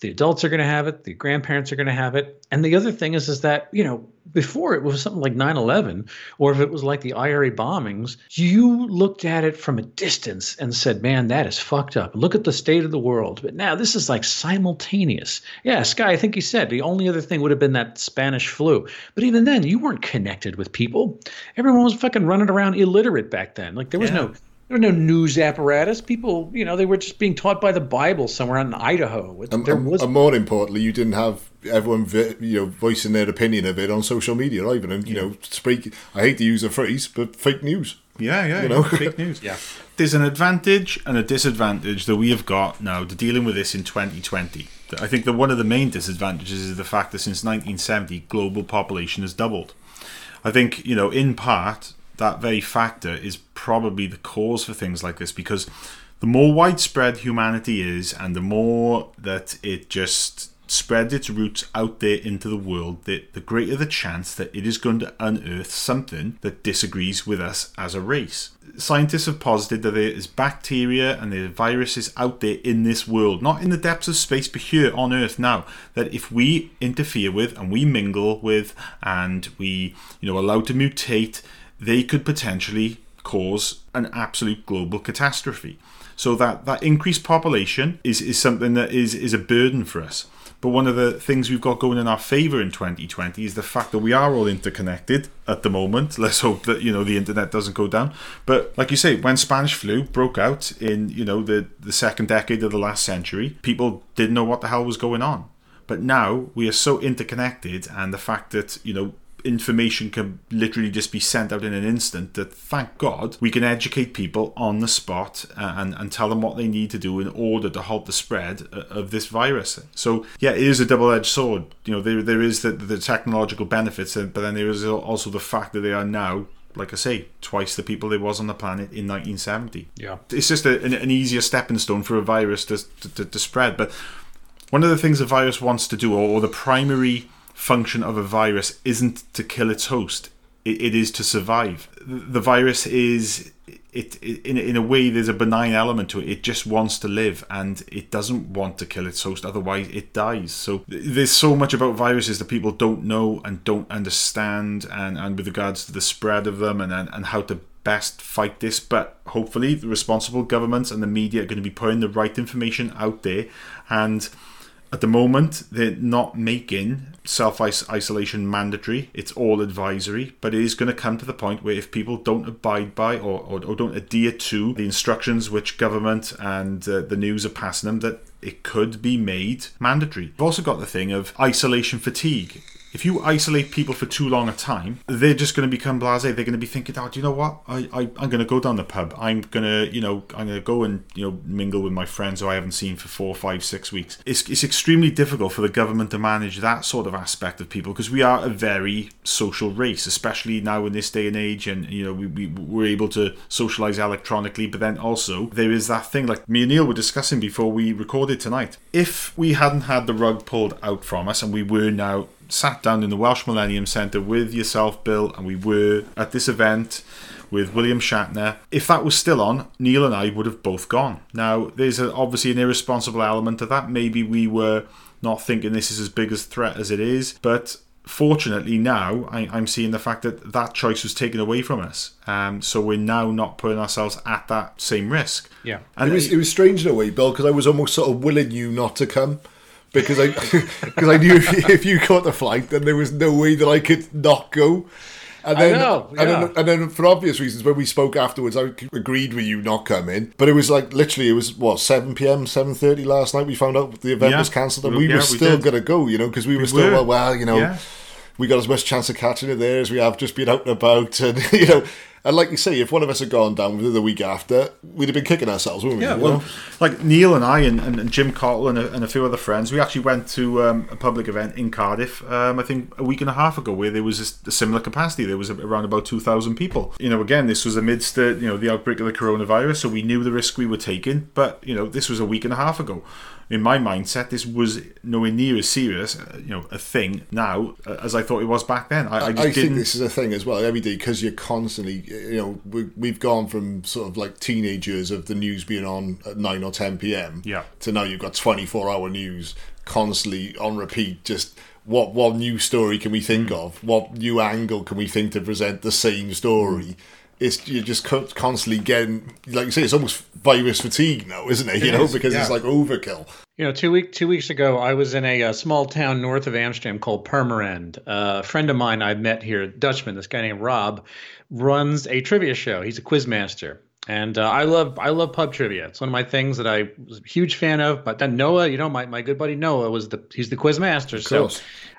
the adults are going to have it the grandparents are going to have it. And the other thing is is that you know before it was something like 9-11 or if it was like the ira bombings you looked at it from a distance and said man that is fucked up. Look at the state of the world. But now this is like simultaneous. Yeah Skye i think he said the only other thing would have been that spanish flu. But even then you weren't connected with people. Everyone was fucking running around illiterate back then. Like there was yeah. no there was no news apparatus. People, you know, they were just being taught by the Bible somewhere in Idaho. And, um, there um, was, and more importantly, you didn't have everyone, you know, voicing their opinion of it on social media either. And you yeah. know, speak. I hate to use a phrase, but fake news. Yeah, yeah, you know, fake news. yeah. There's an advantage and a disadvantage that we have got now to dealing with this in 2020. I think that one of the main disadvantages is the fact that since 1970, global population has doubled. I think, you know, in part, that very factor is probably the cause for things like this because the more widespread humanity is and the more that it just spreads its roots out there into the world, the, the greater the chance that it is going to unearth something that disagrees with us as a race. Scientists have posited that there is bacteria and there are viruses out there in this world, not in the depths of space, but here on Earth now, that if we interfere with and we mingle with and we, you know, allow to mutate, they could potentially cause an absolute global catastrophe. So that, that increased population is, is something that is, is a burden for us. But one of the things we've got going in our favour in 2020 is the fact that we are all interconnected at the moment. Let's hope that you know the internet doesn't go down. But like you say, when Spanish flu broke out in you know the the second decade of the last century, people didn't know what the hell was going on. But now we are so interconnected, and the fact that you know information can literally just be sent out in an instant that thank god we can educate people on the spot uh, and, and tell them what they need to do in order to halt the spread uh, of this virus so yeah it is a double-edged sword you know there, there is the, the technological benefits but then there is also the fact that they are now like I say, twice the people there was on the planet in 1970. Yeah, it's just a, an, an, easier stepping stone for a virus to, to, to, spread. But one of the things a virus wants to do, or, or the primary function of a virus isn't to kill its host; it, it is to survive. The virus is it, it, in in a way there's a benign element to it. It just wants to live and it doesn't want to kill its host. Otherwise, it dies. So there's so much about viruses that people don't know and don't understand, and and with regards to the spread of them and and, and how to best fight this. But hopefully, the responsible governments and the media are going to be putting the right information out there and at the moment, they're not making self isolation mandatory. It's all advisory, but it is going to come to the point where if people don't abide by or, or, or don't adhere to the instructions which government and uh, the news are passing them, that it could be made mandatory. You've also got the thing of isolation fatigue if you isolate people for too long a time, they're just going to become blasé. They're going to be thinking, "Oh, do you know what? I, I I'm going to go down the pub. I'm going to, you know, I'm going to go and you know mingle with my friends who I haven't seen for four, five, six weeks." It's it's extremely difficult for the government to manage that sort of aspect of people because we are a very social race, especially now in this day and age, and you know we, we we're able to socialize electronically, but then also there is that thing like me and Neil were discussing before we recorded tonight. If we hadn't had the rug pulled out from us and we were now sat down in the Welsh Millennium Centre with yourself, Bill, and we were at this event with William Shatner. If that was still on, Neil and I would have both gone. Now, there's a, obviously an irresponsible element to that. Maybe we were not thinking this is as big a threat as it is, but fortunately now I, am seeing the fact that that choice was taken away from us. Um, so we're now not putting ourselves at that same risk. Yeah, and it was it was strange in a way, Bill, because I was almost sort of willing you not to come because I because I knew if you, if you caught the flight, then there was no way that I could not go. And then, know, yeah. and then, and then, for obvious reasons, when we spoke afterwards, I agreed with you not coming. But it was like literally, it was what seven p.m., seven thirty last night. We found out the event yeah. was cancelled, and we yeah, were still gonna go. You know, because we, we were still well, well, you know, we got as much chance of catching it there as we have just been out and about, and you know. And like you say, if one of us had gone down within the week after, we'd have been kicking ourselves, wouldn't we? Yeah, well, know? like Neil and I and, and, and Jim Cottle and a, and a, few other friends, we actually went to um, a public event in Cardiff, um, I think a week and a half ago, where there was a, a similar capacity. There was around about 2,000 people. You know, again, this was amidst the, you know, the outbreak of the coronavirus, so we knew the risk we were taking, but, you know, this was a week and a half ago in my mindset, this was nowhere near as serious, uh, you know, a thing now uh, as I thought it was back then. I, I, I think this is a thing as well every day because you're constantly, you know, we, we've gone from sort of like teenage years of the news being on at nine or ten p.m. Yeah. to now you've got twenty four hour news constantly on repeat. Just what what new story can we think mm. of? What new angle can we think to present the same story? It's you're just constantly getting like you say it's almost virus fatigue now isn't it, it you know is, because yeah. it's like overkill you know two week two weeks ago i was in a, a small town north of amsterdam called purmerend uh, a friend of mine i met here dutchman this guy named rob runs a trivia show he's a quiz master and uh, I love I love pub trivia. It's one of my things that I was a huge fan of. But then Noah, you know, my, my good buddy Noah was the he's the quiz master. So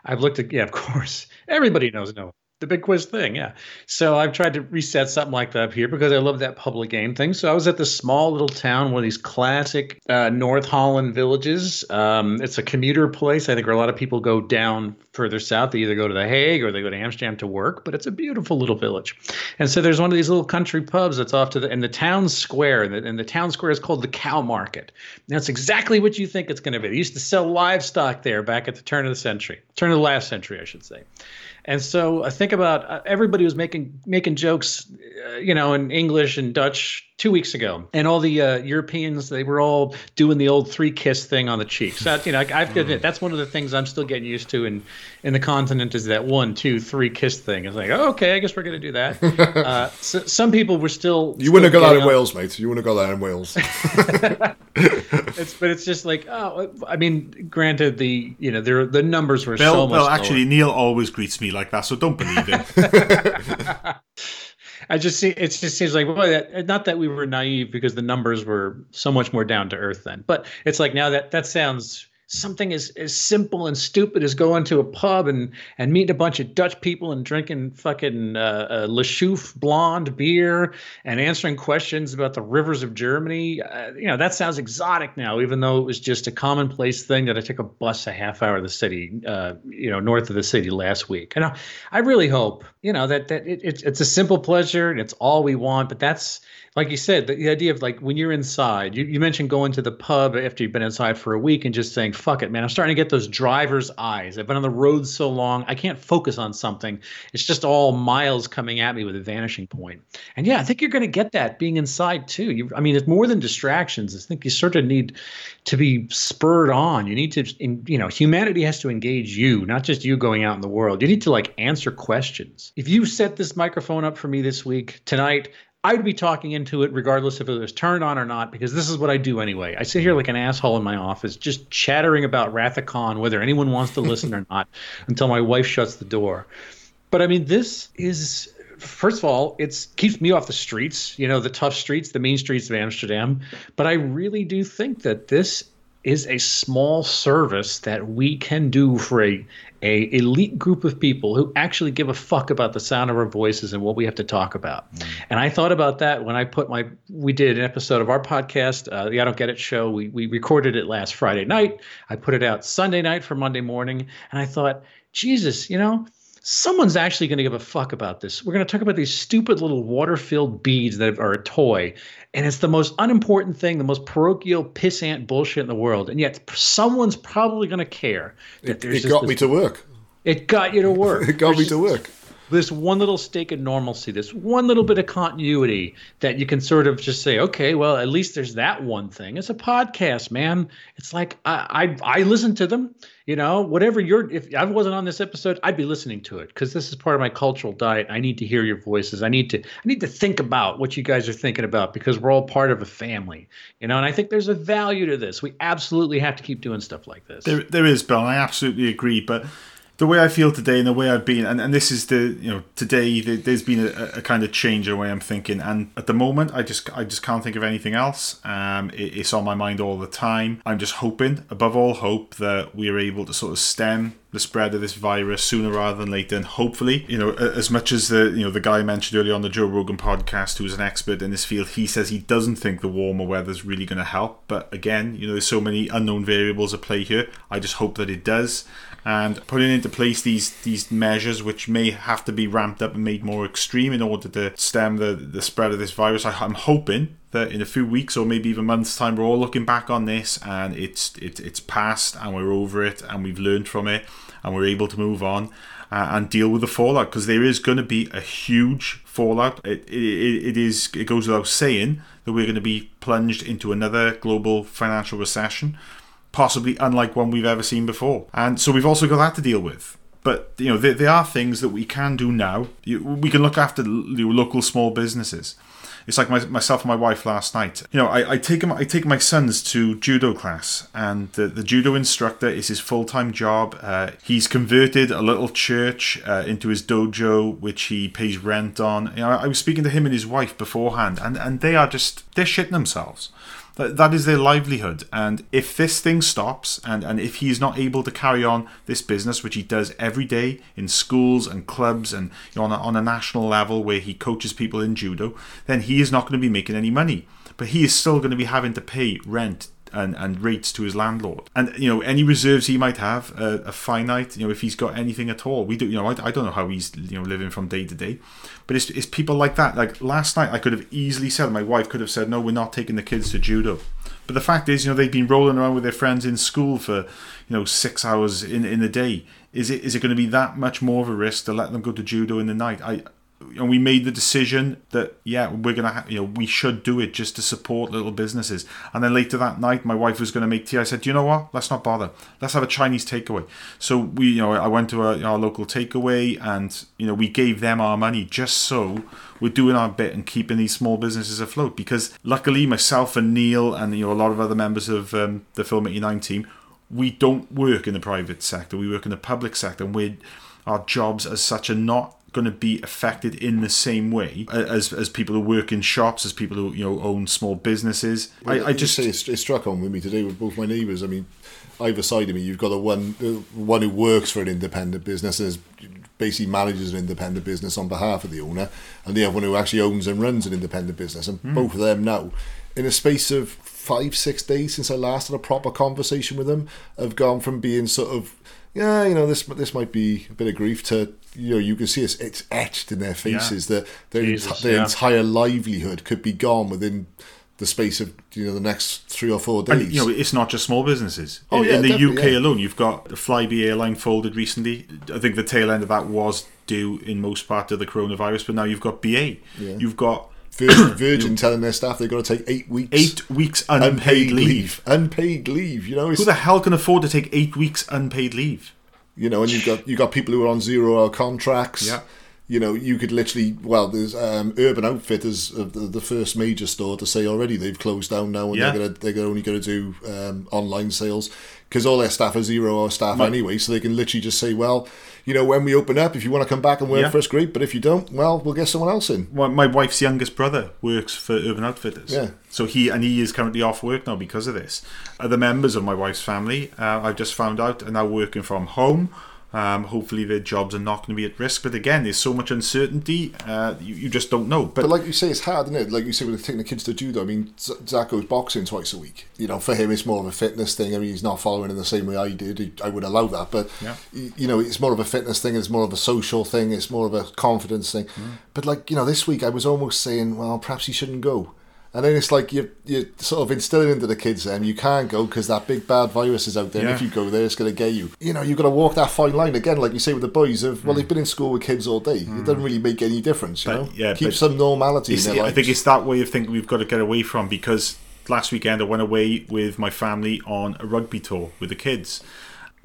I've looked at yeah, of course. Everybody knows Noah the big quiz thing, yeah. So I've tried to reset something like that up here because I love that public game thing. So I was at this small little town, one of these classic uh, North Holland villages. Um, it's a commuter place. I think where a lot of people go down further south. They either go to The Hague or they go to Amsterdam to work. But it's a beautiful little village. And so there's one of these little country pubs that's off to the in the town square, and the, and the town square is called the Cow Market. And that's exactly what you think it's going to be. They used to sell livestock there back at the turn of the century, turn of the last century, I should say. And so I think about uh, everybody was making making jokes, uh, you know, in English and Dutch two weeks ago, and all the uh, Europeans they were all doing the old three kiss thing on the cheeks. That you know, I, have to admit that's one of the things I'm still getting used to in in the continent is that one, two, three kiss thing. It's like oh, okay, I guess we're gonna do that. uh, so, some people were still. You wouldn't have got that in on... Wales, mate. You wouldn't have got that in Wales. it's but it's just like oh, I mean, granted the you know there the numbers were Bill, so much. Well, actually, Neil always greets me like that, so don't believe him. I just see it just seems like well, not that we were naive because the numbers were so much more down to earth then, but it's like now that that sounds something as, as simple and stupid as going to a pub and, and meeting a bunch of Dutch people and drinking fucking uh, uh, Le Chouffe blonde beer and answering questions about the rivers of Germany. Uh, you know, that sounds exotic now, even though it was just a commonplace thing that I took a bus a half hour of the city, uh, you know, north of the city last week. And I, I really hope, you know, that, that it, it, it's a simple pleasure and it's all we want, but that's, like you said, the, the, idea of like when you're inside, you, you mentioned going to the pub after you've been inside for a week and just saying, fuck it, man. I'm starting to get those driver's eyes. I've been on the road so long, I can't focus on something. It's just all miles coming at me with a vanishing point. And yeah, I think you're going to get that being inside too. You, I mean, it's more than distractions. I think you sort of need to be spurred on. You need to, you know, humanity has to engage you, not just you going out in the world. You need to like answer questions. If you set this microphone up for me this week, tonight, I'd be talking into it regardless if it was turned on or not, because this is what I do anyway. I sit here like an asshole in my office, just chattering about Rathacon, whether anyone wants to listen or not, until my wife shuts the door. But I mean, this is first of all, it keeps me off the streets, you know, the tough streets, the mean streets of Amsterdam. But I really do think that this is a small service that we can do for a a elite group of people who actually give a fuck about the sound of our voices and what we have to talk about. Mm. And I thought about that when I put my we did an episode of our podcast, uh, the I Don't Get It show. We we recorded it last Friday night. I put it out Sunday night for Monday morning, and I thought, Jesus, you know, someone's actually going to give a fuck about this. We're going to talk about these stupid little water filled beads that are a toy. And it's the most unimportant thing, the most parochial pissant bullshit in the world. And yet someone's probably going to care that it, there's It got this, me to work. It got you to work. it got there's me to work. This one little stake of normalcy, this one little bit of continuity that you can sort of just say, okay, well, at least there's that one thing. It's a podcast, man. It's like I I, I listen to them you know? Whatever you're if i wasn't on this episode i'd be listening to it because this is part of my cultural diet. I need to hear your voices. I need to i need to think about what you guys are thinking about because we're all part of a family you know? And i think there's a value to this. We absolutely have to keep doing stuff like this. There, there is bill i absolutely agree but the way I feel today and the way I've been, and, and this is the you know today there's been a, a kind of change in the way I'm thinking, and at the moment I just I just can't think of anything else. Um, it, it's on my mind all the time. I'm just hoping, above all hope, that we are able to sort of stem the spread of this virus sooner rather than later. And hopefully, you know, as much as the you know the guy I mentioned earlier on the Joe Rogan podcast, who's an expert in this field, he says he doesn't think the warmer weather is really going to help. But again, you know, there's so many unknown variables at play here. I just hope that it does and putting into place these these measures which may have to be ramped up and made more extreme in order to stem the, the spread of this virus. I, I'm hoping that in a few weeks or maybe even months time we're all looking back on this and it's it, it's past and we're over it and we've learned from it and we're able to move on uh, and deal with the fallout because there is going to be a huge fallout it, it, it is it goes without saying that we're going to be plunged into another global financial recession possibly unlike one we've ever seen before. And so we've also got that to deal with. But you know, there, there are things that we can do now. We can look after local small businesses. It's like my, myself and my wife last night. You know, I, I take him, I take my sons to judo class, and the, the judo instructor is his full time job. Uh, he's converted a little church uh, into his dojo, which he pays rent on. You know, I was speaking to him and his wife beforehand, and, and they are just they're shitting themselves. That, that is their livelihood. And if this thing stops, and, and if he is not able to carry on this business, which he does every day in schools and clubs and you know, on, a, on a national level where he coaches people in judo, then he is not going to be making any money. But he is still going to be having to pay rent and, and rates to his landlord. And you know any reserves he might have uh, are finite. You know if he's got anything at all. We do. You know I, I don't know how he's you know living from day to day, but it's, it's people like that. Like last night, I could have easily said my wife could have said no, we're not taking the kids to judo. But the fact is, you know, they've been rolling around with their friends in school for, you know, six hours in in a day. Is it is it going to be that much more of a risk to let them go to judo in the night? I and we made the decision that yeah we're gonna ha- you know we should do it just to support little businesses. And then later that night my wife was to make tea. I said you know what? Let's not bother. Let's have a chinese takeaway. So we you know i went to a, our local takeaway and you know we gave them our money just so we're doing our bit and keeping these small businesses afloat. Because luckily myself and neil and you know a lot of other members of um, the film 89 team we don't work in the private sector. We work in the public sector. And we our jobs as such are not going to be affected in the same way as, as people who work in shops, as people who you know own small businesses. Well, I, I just say it struck on with me today with both my neighbours. I mean, either side of me, you've got the one the one who works for an independent business and is basically manages an independent business on behalf of the owner, and the other one who actually owns and runs an independent business. And mm. both of them now, in a space of five six days since I last had a proper conversation with them, have gone from being sort of yeah, you know, this this might be a bit of grief to you know, you can see it's, it's etched in their faces yeah. that their, Jesus, their yeah. entire livelihood could be gone within the space of you know the next three or four days. And, you know, it's not just small businesses. Oh, in, yeah, in the UK yeah. alone, you've got the Flybe airline folded recently. I think the tail end of that was due in most part to the coronavirus, but now you've got BA. Yeah. You've got Virgin, Virgin telling their staff they've got to take eight weeks eight weeks unpaid, leave. Unpaid leave. You know, Who the hell can afford to take eight weeks unpaid leave? you know, and you've got you have got people who are on zero hour contracts. Yeah. You know, you could literally well, there's um, Urban Outfitters, uh, the, the first major store to say already they've closed down now, and Yeah. they're gonna they're only going to do um, online sales because all their staff are zero hour staff anyway, so they can literally just say, well, you know, when we open up, if you want to come back and work Yeah. for us, great, but if you don't, well, we'll get someone else in. Well, my wife's youngest brother works for Urban Outfitters. Yeah. So he and he is currently off work now because of this. Other members of my wife's family, uh, I've just found out, are now working from home. Um, hopefully their jobs are not going to be at risk. But again, there's so much uncertainty, uh, you, you just don't know. But, But like you say, it's hard, isn't it? Like you say, with taking the kids to judo. I mean, Zach goes boxing twice a week. You know, for him, it's more of a fitness thing. I mean, he's not following in the same way I did. I would allow that, but Yeah. you know, it's more of a fitness thing. It's more of a social thing. It's more of a confidence thing. But like you know, this week I was almost saying, well, perhaps he shouldn't go. And then it's like you you sort of instilling into the kids then you can't go because that big bad virus is out there. And if you go there, it's going to get you. You know, you've got to walk that fine line again, like you say with the boys. Of well, hmm. they've been in school with kids all day. It doesn't hmm. really make any difference. You But, know, yeah, keep some normality in their I think it's that way of thinking we've got to get away from because last weekend I went away with my family on a rugby tour with the kids.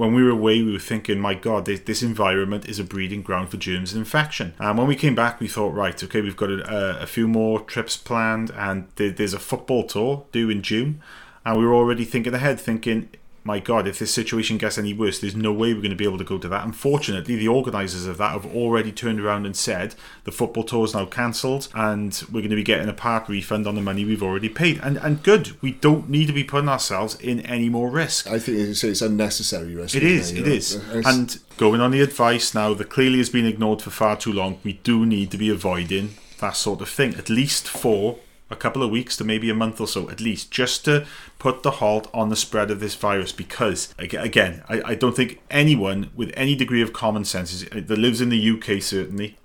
When we were away, we were thinking, my God, this, this environment is a breeding ground for germs and infection. And when we came back, we thought, right, okay, we've got a, a few more trips planned, and there, there's a football tour due in June. And we were already thinking ahead, thinking, my God, if this situation gets any worse, there's no way we're going to be able to go to that. Unfortunately, the organisers of that have already turned around and said the football tour is now cancelled and we're going to be getting a part refund on the money we've already paid. And and good, we don't need to be putting ourselves in any more risk. I think say, it's unnecessary risk. It is, it is. it's- And going on the advice now that clearly has been ignored for far too long, we do need to be avoiding that sort of thing, at least for a couple of weeks to maybe a month or so, at least, just to put the halt on the spread of this virus. Because, again, I, I don't think anyone with any degree of common sense is, uh, that lives in the UK, certainly,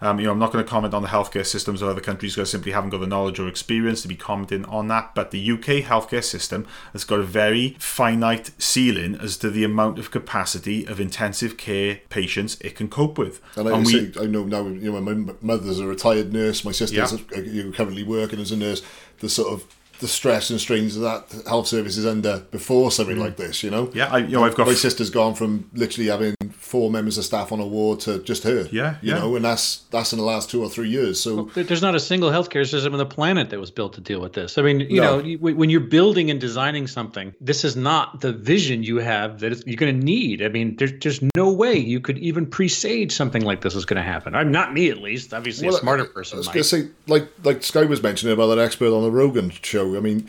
um, you know, I'm not going to comment on the healthcare systems of other countries because I simply haven't got the knowledge or experience to be commenting on that. But the UK healthcare system has got a very finite ceiling as to the amount of capacity of intensive care patients it can cope with. And like And I we- say, I know now. You know, my mother's a retired nurse. My sister's Yeah. a, currently working as a nurse. The sort of the stress and strains of that health service is under before something like this. You know. Mm. yeah, I, you know, I've got My sister's gone from literally having four members of staff on a ward to just her. Yeah, You yeah. know, and that's that's in the last two or three years. So There- There's not a single healthcare system on the planet that was built to deal with this. I mean, you No. know, when you're building and designing something, this is not the vision you have that you're going to need. I mean, there's just no way you could even presage something like this is going to happen. I'm not me, at least. Obviously, Well, a smarter person I was might. going to say, like like Skye was mentioning about that expert on the Rogan show. I mean,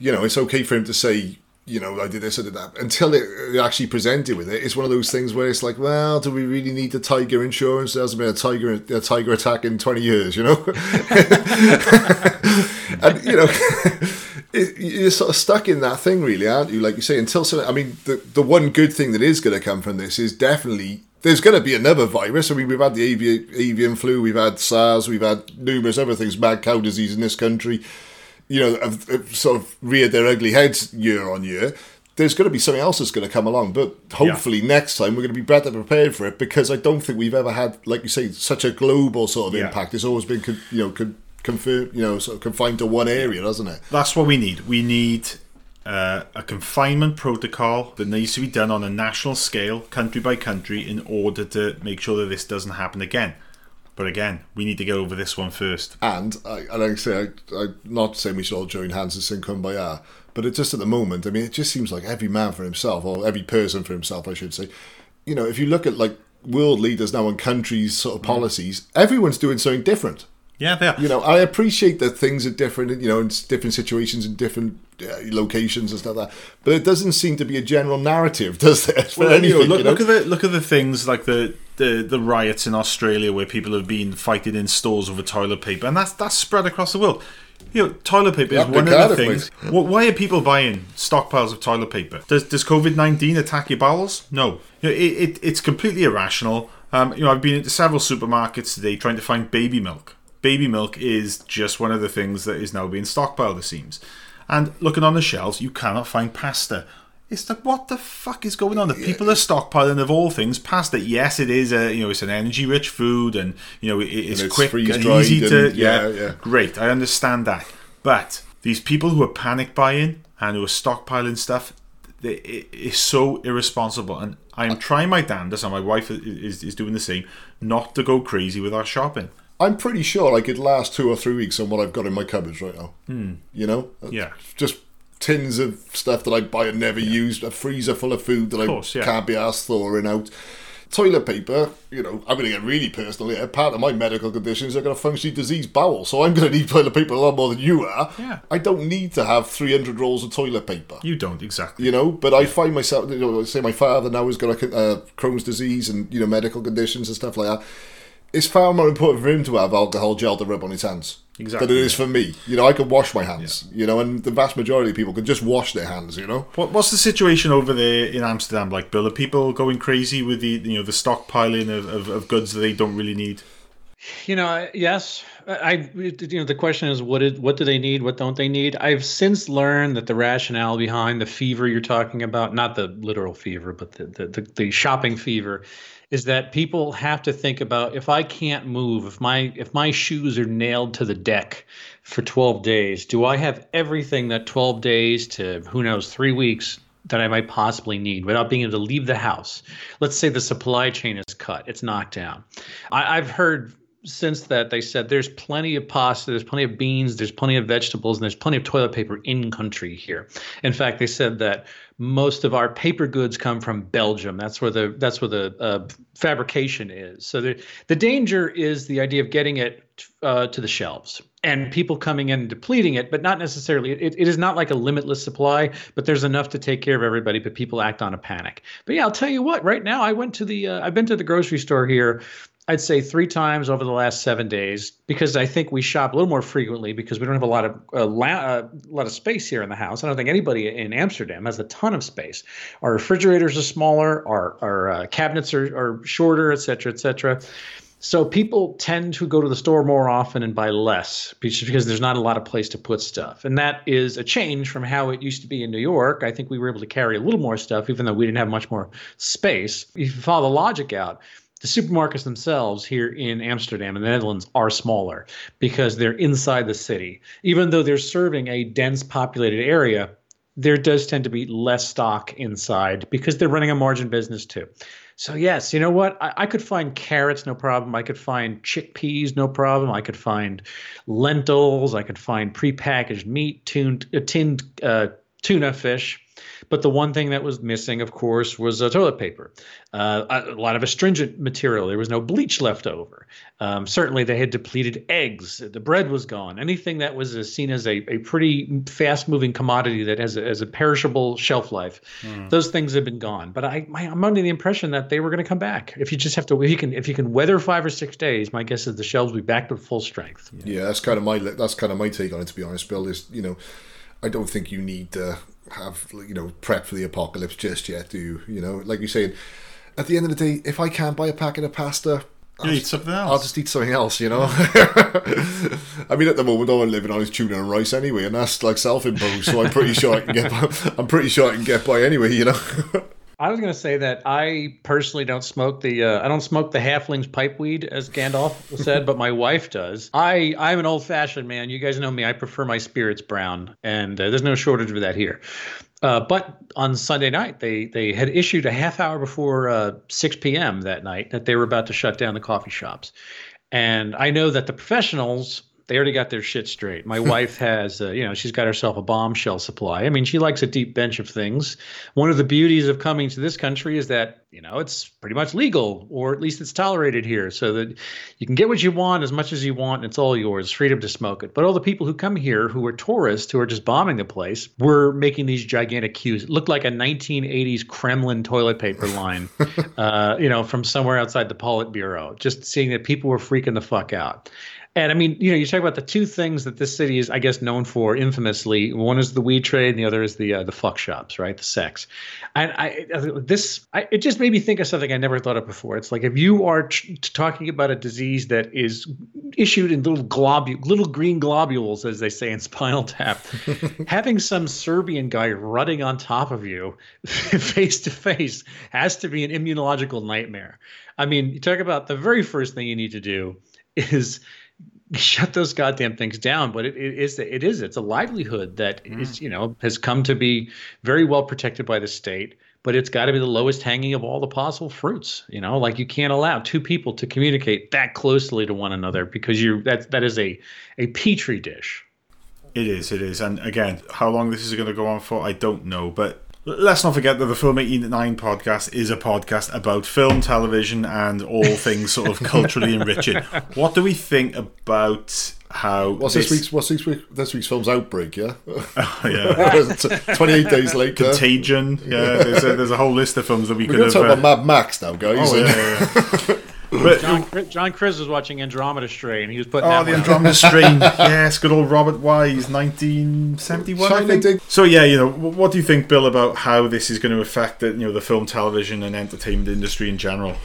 you know, it's okay for him to say, you know, I did this, I did that. Until it actually presented with it, it's one of those things where it's like, well, do we really need the tiger insurance? There hasn't been a tiger a tiger attack in twenty years, you know. and you know. It, you're sort of stuck in that thing, really, aren't you? Like you say, until so. I mean, the the one good thing that is going to come from this is definitely there's going to be another virus. I mean, we've had the avian, avian flu, we've had SARS, we've had numerous other things, mad cow disease in this country. You know, have, have sort of reared their ugly heads year on year. There's going to be something else that's going to come along, but hopefully next time we're going to be better prepared for it because I don't think we've ever had, like you say, such a global sort of Yeah. impact. It's always been, con- you know, con- confirmed, you know, sort of confined to one area, doesn't it? That's what we need. We need uh, a confinement protocol that needs to be done on a national scale, country by country, in order to make sure that this doesn't happen again. But again, we need to get over this one first. And I, and like I say, I, I'm not saying we should all join hands and sing Kumbaya, but it just at the moment, I mean, it just seems like every man for himself, or every person for himself, I should say. You know, if you look at like world leaders now and countries' sort of policies, everyone's doing something different. Yeah, they are. You know, I appreciate that things are different, you know, in different situations and different uh, locations and stuff like that. But it doesn't seem to be a general narrative, does there? For Well, you anything, know, look, you know? look at the look at the things like the, the the riots in Australia where people have been fighting in stores over toilet paper, and that's that's spread across the world. You know, toilet paper is one of the things. Why are people buying stockpiles of toilet paper? Does does COVID nineteen attack your bowels? No. You know, it, it it's completely irrational. Um, you know, I've been into several supermarkets today trying to find baby milk baby milk is just one of the things that is now being stockpiled, it seems. And looking on the shelves, you cannot find pasta. It's like what the fuck is going on? The people are stockpiling of all things pasta. Yes, it is a you know it's an energy rich food, and you know it, it's, it's quick and easy to and- yeah, yeah, yeah. great. I understand that, but these people who are panic buying and who are stockpiling stuff, they, it, it's so irresponsible. And I am trying my damnedest, and my wife is, is, is doing the same, not to go crazy with our shopping. I'm pretty sure I could last two or three weeks on what I've got in my cupboards right now. Hmm. You know, Yeah. just tins of stuff that I buy and never use, a freezer full of food that course, I yeah. can't be asked throwing out. Toilet paper, you know, I'm going to get really personal here. Part of my medical conditions, I've got a functionally diseased bowel, so I'm going to need toilet paper a lot more than you are. Yeah. I don't need to have 300 rolls of toilet paper. You don't exactly. you know. But I find myself, you know, say my father now has got a uh, Crohn's disease and you know medical conditions and stuff like that. It's far more important for him to have alcohol gel to rub on his hands Exactly, than it is yeah. for me. You know, I can wash my hands. You know, and the vast majority of people can just wash their hands. You know, What, what's the situation over there in Amsterdam like, Bill? Are people going crazy with the you know the stockpiling of, of, of goods that they don't really need? You know, I- yes. I, you know, the question is, what did, what do they need? What don't they need? I've since learned that the rationale behind the fever you're talking about, not the literal fever, but the, the, the, the shopping fever, is that people have to think about if I can't move, if my if my shoes are nailed to the deck for 12 days, do I have everything that 12 days to who knows three weeks that I might possibly need without being able to leave the house? Let's say the supply chain is cut, it's knocked down. I, I've heard since that they said there's plenty of pasta, there's plenty of beans, there's plenty of vegetables, and there's plenty of toilet paper in country here. In fact, they said that most of our paper goods come from Belgium. That's where the that's where the uh, fabrication is. So the the danger is the idea of getting it uh, to the shelves and people coming in and depleting it, but not necessarily. It, it is not like a limitless supply, but there's enough to take care of everybody. But people act on a panic. But yeah, I'll tell you what. Right now, I went to the uh, I've been to the grocery store here I'd say three times over the last seven days because I think we shop a little more frequently because we don't have a lot of uh, la- uh, a lot of space here in the house. I don't think anybody in Amsterdam has a ton of space. Our refrigerators are smaller, our our uh, cabinets are, are shorter, et cetera, et cetera. So people tend to go to the store more often and buy less because there's not a lot of place to put stuff. And that is a change from how it used to be in New York. I think we were able to carry a little more stuff even though we didn't have much more space. If you follow the logic out, the supermarkets themselves here in Amsterdam and the Netherlands are smaller because they're inside the city. Even though they're serving a dense populated area, there does tend to be less stock inside because they're running a margin business too. So yes, you know what? I, I could find carrots, no problem. I could find chickpeas, no problem. I could find lentils. I could find prepackaged meat, tuned, uh, tinned uh, tuna fish. But the one thing that was missing, of course, was uh, toilet paper. Uh, a, a lot of astringent material. There was no bleach left over. Um, certainly, they had depleted eggs. The bread was gone. Anything that was uh, seen as a, a pretty fast moving commodity that has a, has a perishable shelf life, those things have been gone. But I, my, I'm under the impression that they were going to come back. If you just have to, if you can, if you can weather five or six days, my guess is the shelves will be back to full strength. Yeah, that's kind of my that's kind of my take on it. To be honest, Bill is you know, I don't think you need to have you know prep for the apocalypse just yet. Do you? You know, like you're saying, at the end of the day, if I can't buy a packet of pasta. I'll You eat just- something I'll just eat something else, you know. I mean, at the moment, all I'm living on is tuna and rice anyway, and that's like self-imposed. So I'm pretty sure I can get. By, I'm pretty sure I can get by anyway, you know. I was going to say that I personally don't smoke the uh, I don't smoke the halfling's pipe weed as Gandalf said, but my wife does. I I'm an old fashioned man. You guys know me. I prefer my spirits brown, and uh, there's no shortage of that here. Uh, but on Sunday night, they they had issued a half hour before uh, 6 p.m. that night that they were about to shut down the coffee shops, and I know that the professionals they already got their shit straight. My wife has, uh, you know, she's got herself a bombshell supply. I mean, she likes a deep bench of things. One of the beauties of coming to this country is that, you know, it's pretty much legal, or at least it's tolerated here, so that you can get what you want as much as you want, and it's all yours, freedom to smoke it. But all the people who come here, who are tourists, who are just bombing the place, were making these gigantic queues. It looked like a 1980s Kremlin toilet paper line, uh, you know, from somewhere outside the Politburo. Just seeing that people were freaking the fuck out. And I mean, you know, you talk about the two things that this city is, I guess, known for infamously. One is the weed trade, and the other is the uh, the fuck shops, right? The sex. And I this I, it just made me think of something I never thought of before. It's like if you are t- talking about a disease that is issued in little globule, little green globules, as they say in Spinal Tap, having some Serbian guy rutting on top of you, face to face, has to be an immunological nightmare. I mean, you talk about the very first thing you need to do is shut those goddamn things down. But it, it is it is it's a livelihood that mm. is you know has come to be very well protected by the state. But it's got to be the lowest hanging of all the possible fruits. You know, like you can't allow two people to communicate that closely to one another because you that that is a a petri dish. It is, it is, and again, how long this is going to go on for, I don't know. But Let's not forget that the Film 89 podcast is a podcast about film, television, and all things sort of culturally enriching. What do we think about how what's this, this week's what's this week this week's film's outbreak yeah uh, yeah 28 days later contagion yeah there's a, there's a whole list of films that we We're could have talk uh, about Mad Max now guys oh, yeah, yeah. But, John, John Chris was watching Andromeda Strain. He was putting. Oh, the Andromeda Strain. yes, good old Robert Wise, nineteen seventy one. So yeah, you know, what do you think, Bill, about how this is going to affect the, you know the film, television, and entertainment industry in general?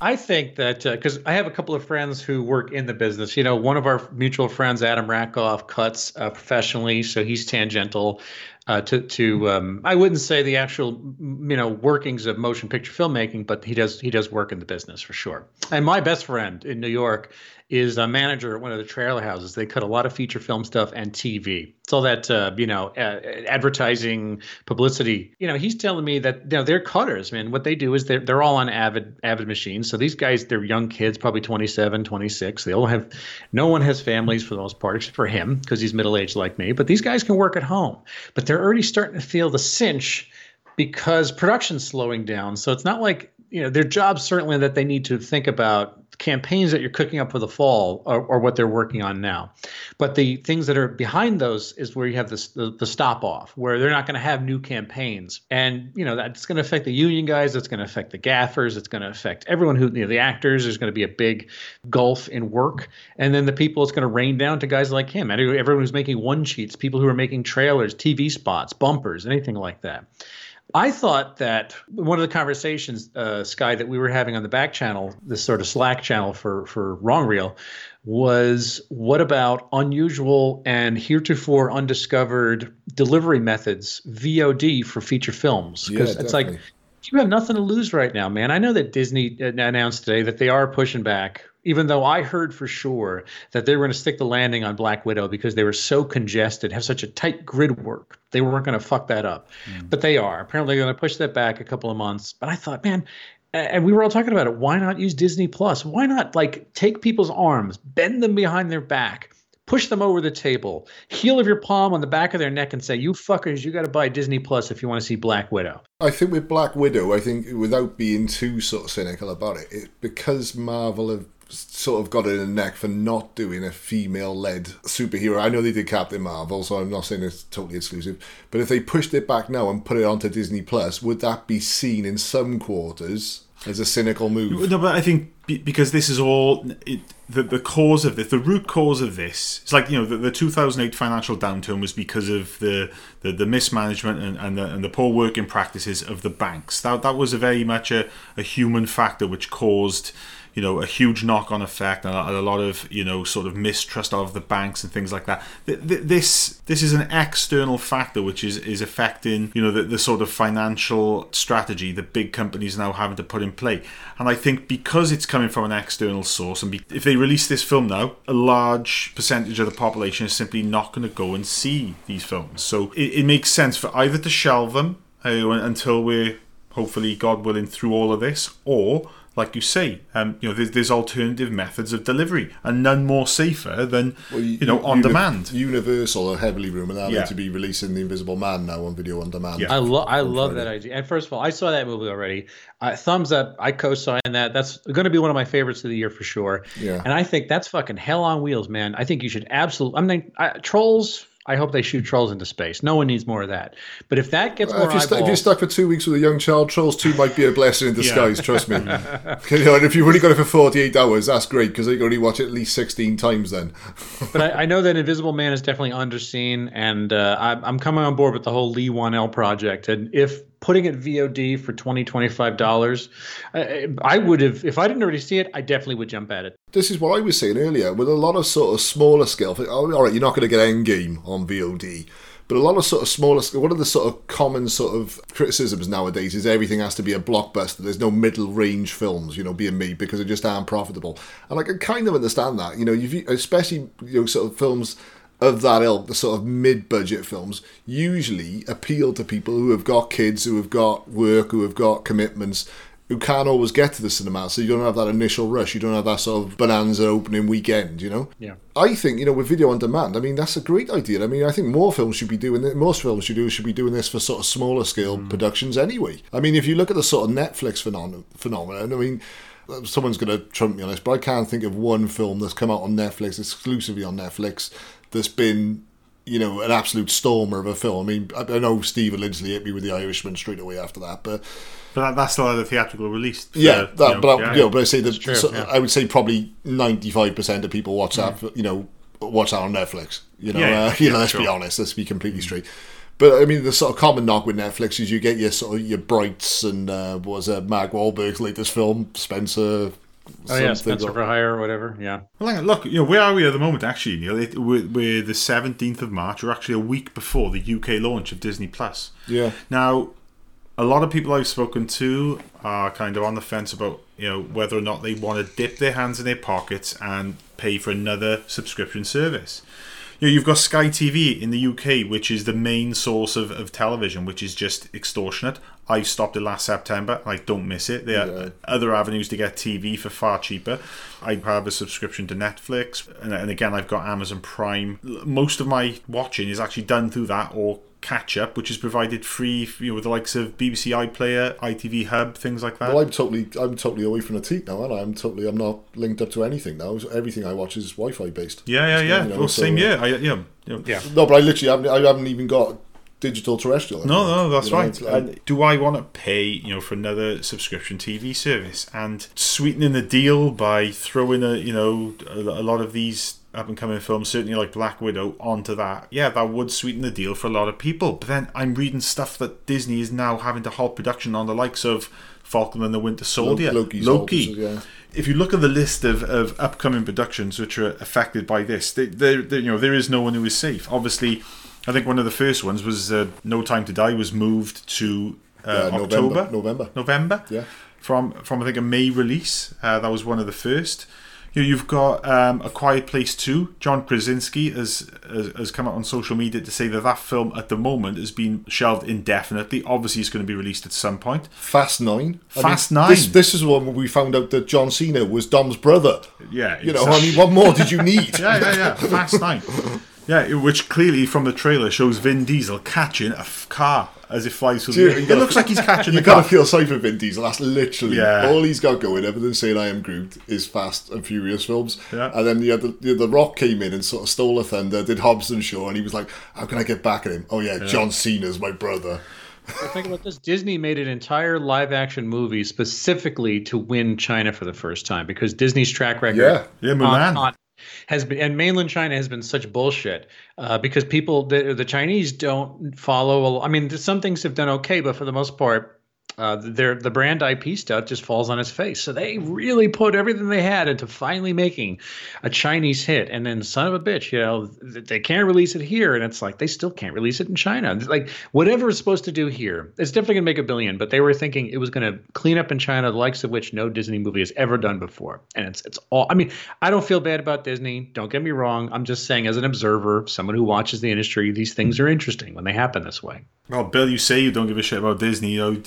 I think that because uh, I have a couple of friends who work in the business. You know, one of our mutual friends, Adam Rakoff, cuts uh, professionally, so he's tangential uh, to to um, I wouldn't say the actual you know workings of motion picture filmmaking, but he does he does work in the business for sure. And my best friend in New York is a manager at one of the trailer houses. They cut a lot of feature film stuff and TV. It's all that uh, you know, advertising, publicity. You know, he's telling me that you know they're cutters, man. What they do is they're they're all on Avid Avid machines. So these guys, they're young kids, probably 27, 26. They all have, no one has families for the most part, except for him because he's middle aged like me. But these guys can work at home. But they're already starting to feel the cinch because production's slowing down. So it's not like you know their jobs certainly that they need to think about campaigns that you're cooking up for the fall are, are, what they're working on now. But the things that are behind those is where you have this, the, the stop off, where they're not going to have new campaigns. And, you know, that's going to affect the union guys. It's going to affect the gaffers. It's going to affect everyone who, you know, the actors. There's going to be a big gulf in work. And then the people, it's going to rain down to guys like him. Everyone who's making one sheets, people who are making trailers, TV spots, bumpers, anything like that. I thought that one of the conversations, uh, Skye, that we were having on the back channel, this sort of Slack channel for for Wrong Reel, was what about unusual and heretofore undiscovered delivery methods, VOD for feature films? Because yeah, it's like you have nothing to lose right now, man. I know that Disney announced today that they are pushing back even though I heard for sure that they were going to stick the landing on Black Widow because they were so congested, have such a tight grid work. They weren't going to fuck that up. Mm. But they are. Apparently, they're going to push that back a couple of months. But I thought, man, and we were all talking about it. Why not use Disney Plus? Why not like take people's arms, bend them behind their back, push them over the table, heel of your palm on the back of their neck, and say, "You fuckers, you got to buy Disney Plus if you want to see Black Widow." I think with Black Widow, I think without being too sort of cynical about it, it because Marvel have sort of got it in the neck for not doing a female-led superhero. I know they did Captain Marvel, so I'm not saying it's totally exclusive. But if they pushed it back now and put it onto Disney Plus, would that be seen in some quarters as a cynical move? No, but I think because this is all it, the the cause of this, the root cause of this. It's like you know the, the 2008 financial downturn was because of the the, the mismanagement and and the, and the poor working practices of the banks. That that was a very much a, a human factor which caused you know a huge knock-on effect and a, lot of you know sort of mistrust of the banks and things like that. This this is an external factor which is is affecting you know the, the sort of financial strategy that big companies now having to put in play. And I think because it's coming from an external source, and be, if they release this film now, a large percentage of the population is simply not going to go and see these films. So it, it makes sense for either to shelve them uh, until we're hopefully, God willing, through all of this, or like you say, um, you know, there's, there's, alternative methods of delivery, and none more safer than well, you, you, know on uni- demand. Universal are heavily rumored now yeah. to be releasing the Invisible Man now on video on demand. Yeah. I love I love Friday. that idea. And first of all, I saw that movie already. Uh, thumbs up. I co-sign that. That's going to be one of my favorites of the year for sure. Yeah. And I think that's fucking hell on wheels, man. I think you should absolutely. I mean, I, trolls I hope they shoot trolls into space. No one needs more of that. But if that gets Uh, more if, you're stu- if you're stuck for two weeks with a young child, Trolls 2 might be a blessing in disguise, trust me. you know, and if you've only got it for 48 hours, that's great because you can only watch it at least 16 times then. but I, I know that Invisible Man is definitely underseen, and uh, I'm, I'm coming on board with the whole Leigh Whannell project. And if putting it VOD for 20 $25, I, I would have, if I didn't already see it, I definitely would jump at it. This is what I was saying earlier with a lot of sort of smaller scale. oh, All right, you're not going to get Endgame on VOD, but a lot of sort of smaller. scale- One of the sort of common sort of criticisms nowadays is everything has to be a blockbuster. There's no middle range films, you know, being made because they just aren't profitable. And I can kind of understand that. You know, especially you know sort of films of that ilk, the sort of mid-budget films, usually appeal to people who have got kids, who have got work, who have got commitments, who can't always get to the cinema. So you don't have that initial rush. You don't have that sort of bonanza opening weekend. You know. Yeah. I think you know with video on demand. I mean that's a great idea. I mean I think more films should be doing it. Most films should do should be doing this for sort of smaller scale mm. productions anyway. I mean if you look at the sort of Netflix phenomenon, phenomenon I mean someone's going to trump me on this, but I can't think of one film that's come out on Netflix exclusively on Netflix that's been you know an absolute stormer of a film. I mean I, I know Stephen Lindsley hit me with The Irishman straight away after that, but But that, that's not the theatrical release. for, yeah, you that, know, but I, yeah, you know, but I say that true, so- yeah. I would say probably ninety five percent of people watch that. You know, watch that on Netflix. You know, Yeah, yeah, uh, you know. let's be honest. Let's be completely straight. But I mean, the sort of common knock with Netflix is you get your sort of your Brights and uh, what was uh, Mark Wahlberg's latest film, Spenser. Oh, yeah, something. Spenser for Hire or whatever. Yeah. Well, hang on, look, you know, where are we at the moment? Actually, Neil, it, we're, we're the seventeenth of March. We're actually a week before the UK launch of Disney Plus. Yeah. Now, a lot of people I've spoken to are kind of on the fence about you know whether or not they want to dip their hands in their pockets and pay for another subscription service. You know, you've got Sky TV in the UK, which is the main source of, of television, which is just extortionate. I stopped it last September. I don't miss it. There are other avenues to get TV for far cheaper. I have a subscription to Netflix, and, and again, I've got Amazon Prime. Most of my watching is actually done through that or catch up, which is provided free, you know, with the likes of BBC iPlayer, ITV Hub, things like that. Well, I'm totally, I'm totally away from the teat now, and I'm totally, I'm not linked up to anything now. Everything I watch is Wi-Fi based. yeah, yeah, yeah. You know, well, so- same uh, year. I, you know, you know, Yeah. No, but I literally haven't, I haven't even got digital terrestrial. No, no, that's You know, right. like- And do I want to pay, you know, for another subscription TV service and sweetening the deal by throwing a, you know, a, a lot of these up and coming films, certainly like Black Widow, onto that? Yeah, that would sweeten the deal for a lot of people. But then I'm reading stuff that Disney is now having to halt production on the likes of Falcon and the Winter Soldier, Loki's Loki. halted, yeah. If you look at the list of, of upcoming productions which are affected by this, they, they, they, you know there is no one who is safe. Obviously, I think one of the first ones was uh, No Time to Die was moved to uh, Uh, November- October, November. November. Yeah. From from I think a May release. Uh, that was one of the first. You know, you've got um, A Quiet Place 2. John Krasinski has, has has come out on social media to say that that film at the moment has been shelved indefinitely. Obviously, it's going to be released at some point. Fast Nine. I Fast mean, Nine. This, this is one where we found out that John Cena was Dom's brother. Yeah, You know, I mean, what more did you need? yeah, yeah, yeah. Fast Nine. Yeah, which clearly from the trailer shows Vin Diesel catching a f- car as it flies through the air. It looks like he's catching You the car. gotta feel sorry for Vin Diesel. That's literally Yeah. all he's got going. Other than saying "I am Groot" is Fast and Furious films. Yeah. And then the other, the, the Rock came in and sort of stole a thunder. Did Hobbs and Shaw, and he was like, "How can I get back at him?" Oh yeah, John Cena's my brother. But think about this: Disney made an entire live-action movie specifically to win China for the first time because Disney's track record, Yeah. Yeah, on- Mulan. on- has been, and mainland China has been such bullshit uh, because people, the, the Chinese don't follow. I mean, some things have done okay, but for the most part. Uh, their the brand IP stuff just falls on its face. So they really put everything they had into finally making a Chinese hit, and then son of a bitch, you know, th- they can't release it here, and it's like they still can't release it in China. Like whatever it's supposed to do here, it's definitely gonna make a billion. But they were thinking it was gonna clean up in China, the likes of which no Disney movie has ever done before. And it's it's all. I mean, I don't feel bad about Disney. Don't get me wrong. I'm just saying, as an observer, someone who watches the industry, these things are interesting when they happen this way. Well, Bill, you say you don't give a shit about Disney. You know,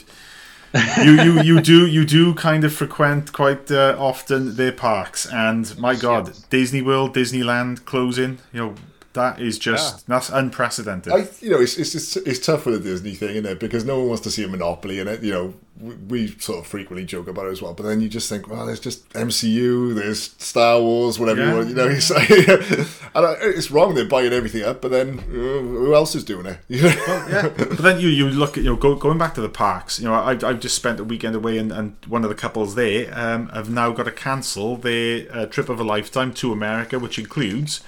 you, you, you do you do kind of frequent quite uh, often their parks, and my God, Disney World, Disneyland closing. You know, That is just that's unprecedented. I, you know, it's it's just, it's tough with the Disney thing, isn't it? Because no one wants to see a monopoly in it. You know, we, we sort of frequently joke about it as well. But then you just think, well, there's just MCU, there's Star Wars, whatever Yeah. you want. You know, it's, like, and I, it's wrong they're buying everything up. But then uh, who else is doing it? Know? yeah. But then you you look at you know go, going back to the parks. You know, I I've just spent a weekend away, and, and one of the couples there um, have now got to cancel their uh, trip of a lifetime to America, which includes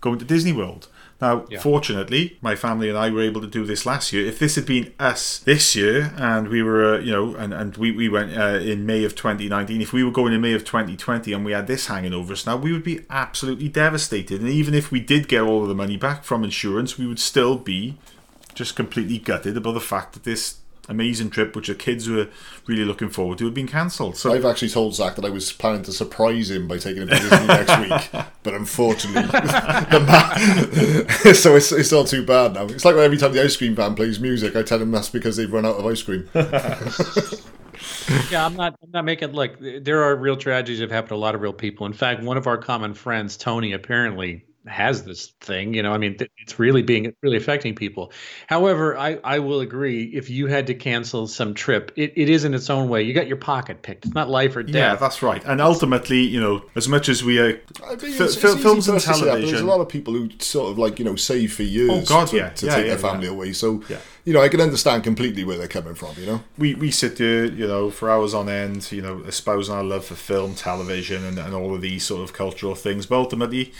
going to Disney World. Now, fortunately, my family and I were able to do this last year. If this had been us this year, and we were, uh, you know, and, and we, we went uh, in May of 2019, if we were going in May of 2020 and we had this hanging over us now, we would be absolutely devastated. And even if we did get all of the money back from insurance, we would still be just completely gutted about the fact that this amazing trip, which the kids were really looking forward to, had been cancelled. So I've actually told Zach that I was planning to surprise him by taking him to Disney next week, but unfortunately, the ma- so it's, it's not too bad now. It's like every time the ice cream van plays music, I tell him that's because they've run out of ice cream. Yeah, I'm not. I'm not making look. There are real tragedies that have happened to a lot of real people. In fact, one of our common friends, Tony, apparently has this thing. You know, I mean, it's really being really affecting people. However, I I will agree. If you had to cancel some trip, it, it is in its own way. You got your pocket picked. It's not life or death. yeah, that's right. And ultimately, you know, as much as we are I mean, Fil- it's, fil- it's films and us to say that, television. There's a lot of people who sort of like you know save for years. Oh, God, to, yeah. to Yeah, take yeah, their family yeah. away. So Yeah. you know, I can understand completely where they're coming from. You know, we, we sit here, you know, for hours on end, you know, espousing our love for film, television, and, and all of these sort of cultural things. But ultimately,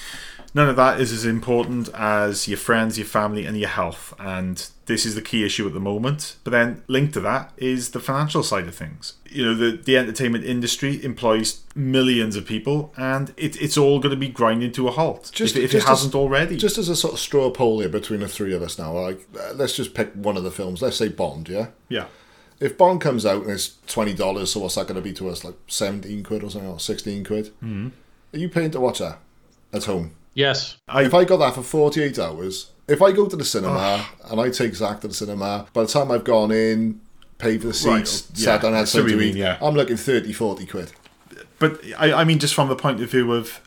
none of that is as important as your friends, your family, and your health. And this is the key issue at the moment. But then linked to that is the financial side of things. You know, the, the entertainment industry employs millions of people, and it, it's all going to be grinding to a halt Just- if, if just it hasn't already. just as a sort of straw poll here between the three of us now. Like, uh, let's just pick one of the films. Let's say Bond. Yeah. yeah. If Bond comes out and it's twenty dollars, so what's that going to be to us? Like seventeen quid or something, or sixteen quid? Mm-hmm. Are you paying to watch that at home? Yes. I- if I got that for forty-eight hours, if I go to the cinema and I take Zach to the cinema, by the time I've gone in, paid for the Right, seats, yeah, sat down, I had see what something you to mean, eat, yeah. I'm looking 30, 40 quid. But I, I mean, just from the point of view of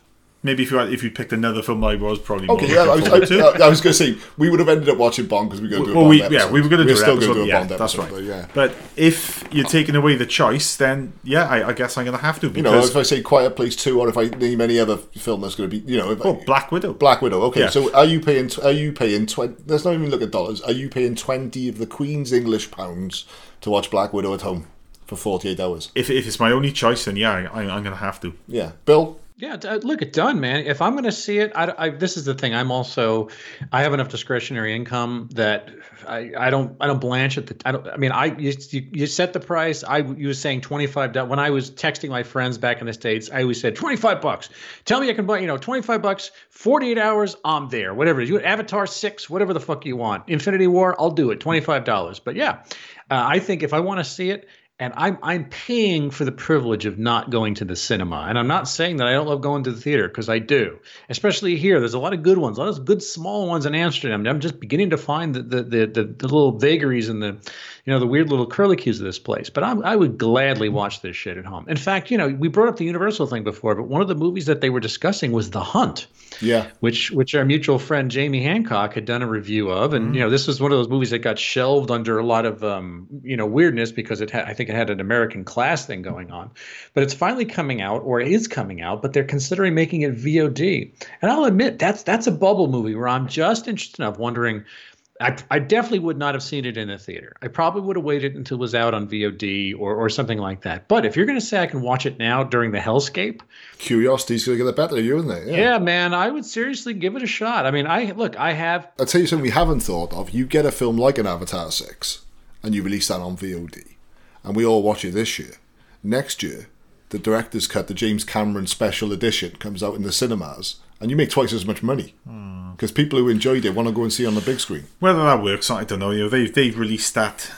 maybe if you had, if you picked another film, I was probably Okay, more yeah, I was, to. I, I was going to say we would have ended up watching Bond because we were going to do a well, Bond we, episode. yeah, we were going to We're do still episode. gonna do a yeah, Bond that's right. but yeah. But if you're taking away the choice, then yeah, I, I guess I'm going to have to You know, if I say Quiet Place Two, or if I name any other film that's going to be, you know, if oh, Black Widow. Black Widow. Okay, Yeah. so are you paying? Are you paying twenty? Let's not even look at dollars. Are you paying twenty of the Queen's English pounds to watch Black Widow at home for forty-eight hours? If, if it's my only choice, then yeah, I, I'm going to have to. Yeah, Bill. Yeah, uh, look, it done, man. If I'm going to see it, I, I- this is the thing. I'm also, I have enough discretionary income that I, I don't, I don't blanch at the. I don't. I mean, I you, you, set the price. I you was saying twenty five. When I was texting my friends back in the states, I always said twenty five bucks. Tell me I can buy, you know, twenty five bucks, forty eight hours. I'm there. Whatever. You Avatar six, whatever the fuck you want. Infinity War, I'll do it. Twenty five dollars. But yeah, uh, I think if I want to see it and I'm I'm paying for the privilege of not going to the cinema. And I'm not saying that I don't love going to the theater because I do. Especially here, there's a lot of good ones, a lot of good small ones in Amsterdam. I'm just beginning to find the the the, the, the little vagaries and the you know the weird little curlicues of this place. But I, I would gladly watch this shit at home. In fact, you know we brought up the Universal thing before, but one of the movies that they were discussing was The Hunt Yeah, which which our mutual friend Jamie Hancock had done a review of, and you know this was one of those movies that got shelved under a lot of um, you know weirdness because it had I think had an American class thing going on, but it's finally coming out or it is coming out, but they're considering making it VOD, and I'll admit that's that's a bubble movie where I'm just interested enough wondering. I, I definitely would not have seen it in a theater. I probably would have waited until it was out on VOD or, or something like that. But if you're going to say I can watch it now during the hellscape, curiosity's going to get the better of you, isn't it? yeah, man, I would seriously give it a shot. I mean, I look, I have I'll tell you something we haven't thought of. You get a film like an Avatar 6 and you release that on VOD, and we all watch it this year. Next year, the director's cut, the James Cameron special edition, comes out in the cinemas, and you make twice as much money. Because people who enjoyed it want to go and see it on the big screen. Whether that works, I don't know. You know, they they've released that.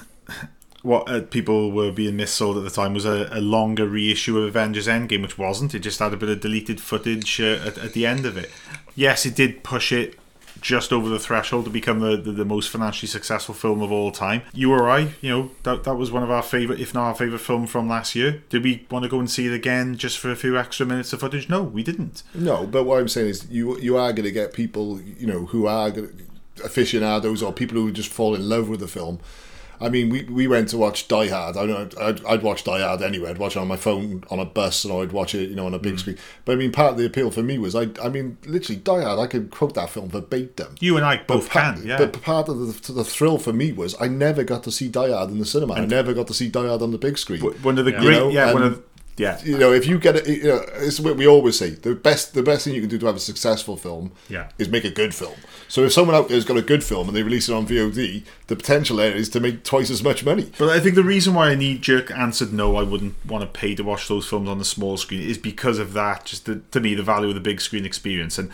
What uh, people were being missold at the time was a, a longer reissue of Avengers Endgame, which wasn't. It just had a bit of deleted footage uh, at, at the end of it. Yes, it did push it just over the threshold to become the, the, the most financially successful film of all time. You or I, you know, that, that was one of our favourite, if not our favourite film from last year. Did we want to go and see it again just for a few extra minutes of footage? No, we didn't. No, but what I'm saying is, you you are going to get people, you know, who are gonna, aficionados or people who just fall in love with the film. I mean, we, we went to watch Die Hard. I know I'd, I'd watch Die Hard anyway. I'd watch it on my phone on a bus, and I'd watch it, you know, on a big mm. screen. But I mean, part of the appeal for me was, I I mean, literally Die Hard. I could quote that film verbatim. You and I both part, can, yeah. but part of the, the thrill for me was I never got to see Die Hard in the cinema. I never got to see Die Hard on the big screen. one of the great, know, yeah, one of yeah, you know, if you get it, you know, it's what we always say: the best, the best thing you can do to have a successful film, Yeah. is make a good film. So if someone out there's got a good film and they release it on VOD, the potential there is to make twice as much money. But I think the reason why I knee jerk answered no, I wouldn't want to pay to watch those films on the small screen is because of that. Just the, to me, the value of the big screen experience and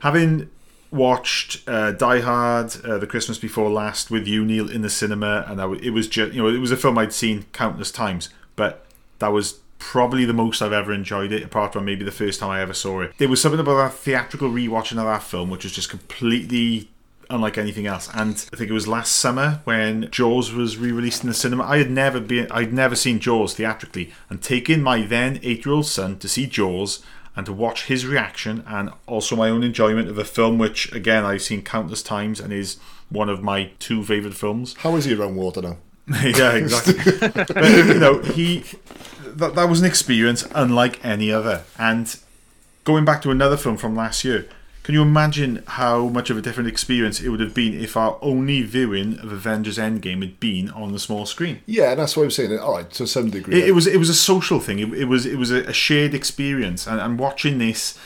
having watched uh, Die Hard, uh, the Christmas before last with you, Neil, in the cinema, and I it was just you know it was a film I'd seen countless times, but that was probably the most I've ever enjoyed it, apart from maybe the first time I ever saw it. There was something about that theatrical rewatching of that film which was just completely unlike anything else. And I think it was last summer when Jaws was re-released in the cinema. I had never been, I'd never seen Jaws theatrically, and taking my then eight-year-old son to see Jaws and to watch his reaction and also my own enjoyment of a film which again I've seen countless times and is one of my two favourite films. How is he around water now? yeah, exactly. but you know, he that that was an experience unlike any other. And going back to another film from last year, can you imagine how much of a different experience it would have been if our only viewing of Avengers Endgame had been on the small screen? Yeah, and that's what I'm saying. All right, to some degree, It, it was it was a social thing. It, it was it was a, a shared experience, and, and watching this,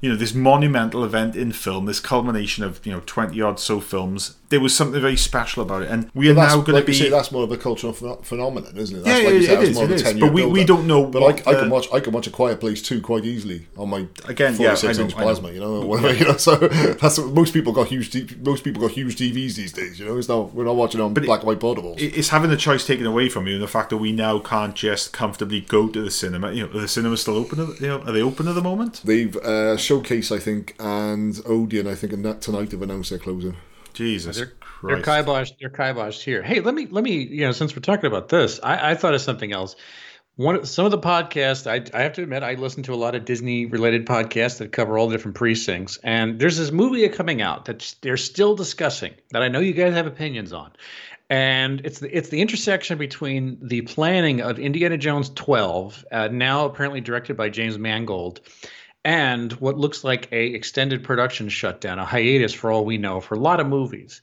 you know, this monumental event in film, this culmination of you know twenty odd so films. There was something very special about it, and we are now going like to be. say, that's more of a cultural ph- phenomenon, isn't it? Yeah, That's yeah, like you say, it is, it is. But we- we don't know But what I, I the- can watch, I can watch a Quiet Place two quite easily on my Again, 46 I know, inch I know. plasma, you know, whatever, you know. So that's what, most people got huge. Most people got huge TVs these days, you know. It's not we're not watching on But it- black and white portables. it's having the choice taken away from you, and the fact that we now can't just comfortably go to the cinema. You know, are the cinemas still open? You know, are they open at the moment? They've uh, Showcase, I think, and Odeon, I think, and that tonight have announced they're closing. Jesus They're Christ! kiboshed. They're kiboshed here. Hey, let me let me you know since we're talking about this, I, I thought of something else. One some of the podcasts I, I have to admit I listen to a lot of Disney related podcasts that cover all the different precincts, and there's this movie coming out that they're still discussing that I know you guys have opinions on, and it's the it's the intersection between the planning of Indiana Jones 12, uh, now apparently directed by James Mangold, and what looks like a extended production shutdown, a hiatus for all we know for a lot of movies.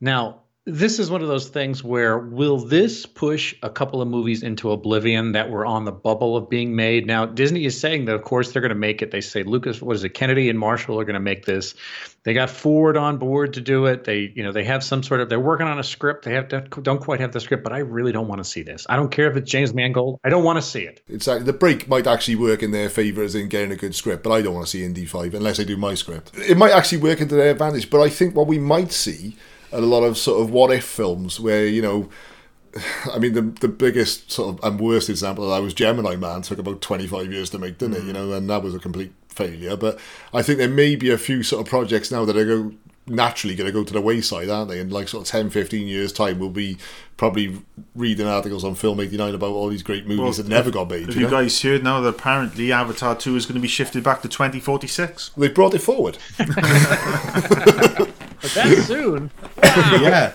Now, this is one of those things where will this push a couple of movies into oblivion that were on the bubble of being made? Now, Disney is saying that, of course, they're going to make it. They say Lucas, what is it, Kennedy and Marshall are going to make this. They got Ford on board to do it. They, you know, they have some sort of. They're working on a script. They have to, don't quite have the script, but I really don't want to see this. I don't care if it's James Mangold. I don't want to see it. Exactly. the break might actually work in their favour as in getting a good script, but I don't want to see Indy Five unless I do my script. It might actually work into their advantage, but I think what we might see are a lot of sort of what if films where you know. I mean, the the biggest sort of and worst example of that was Gemini Man. Took about twenty five years to make, didn't it? You mm. know, and that was a complete failure. But I think there may be a few sort of projects now that are go naturally going to go to the wayside, aren't they? In like sort of 10, 15 years time, we'll be probably reading articles on Film eighty nine about all these great movies that never got made. Have you you know? guys heard now that apparently Avatar 2 is going to be shifted back to 2046? They brought it forward. But that soon. yeah.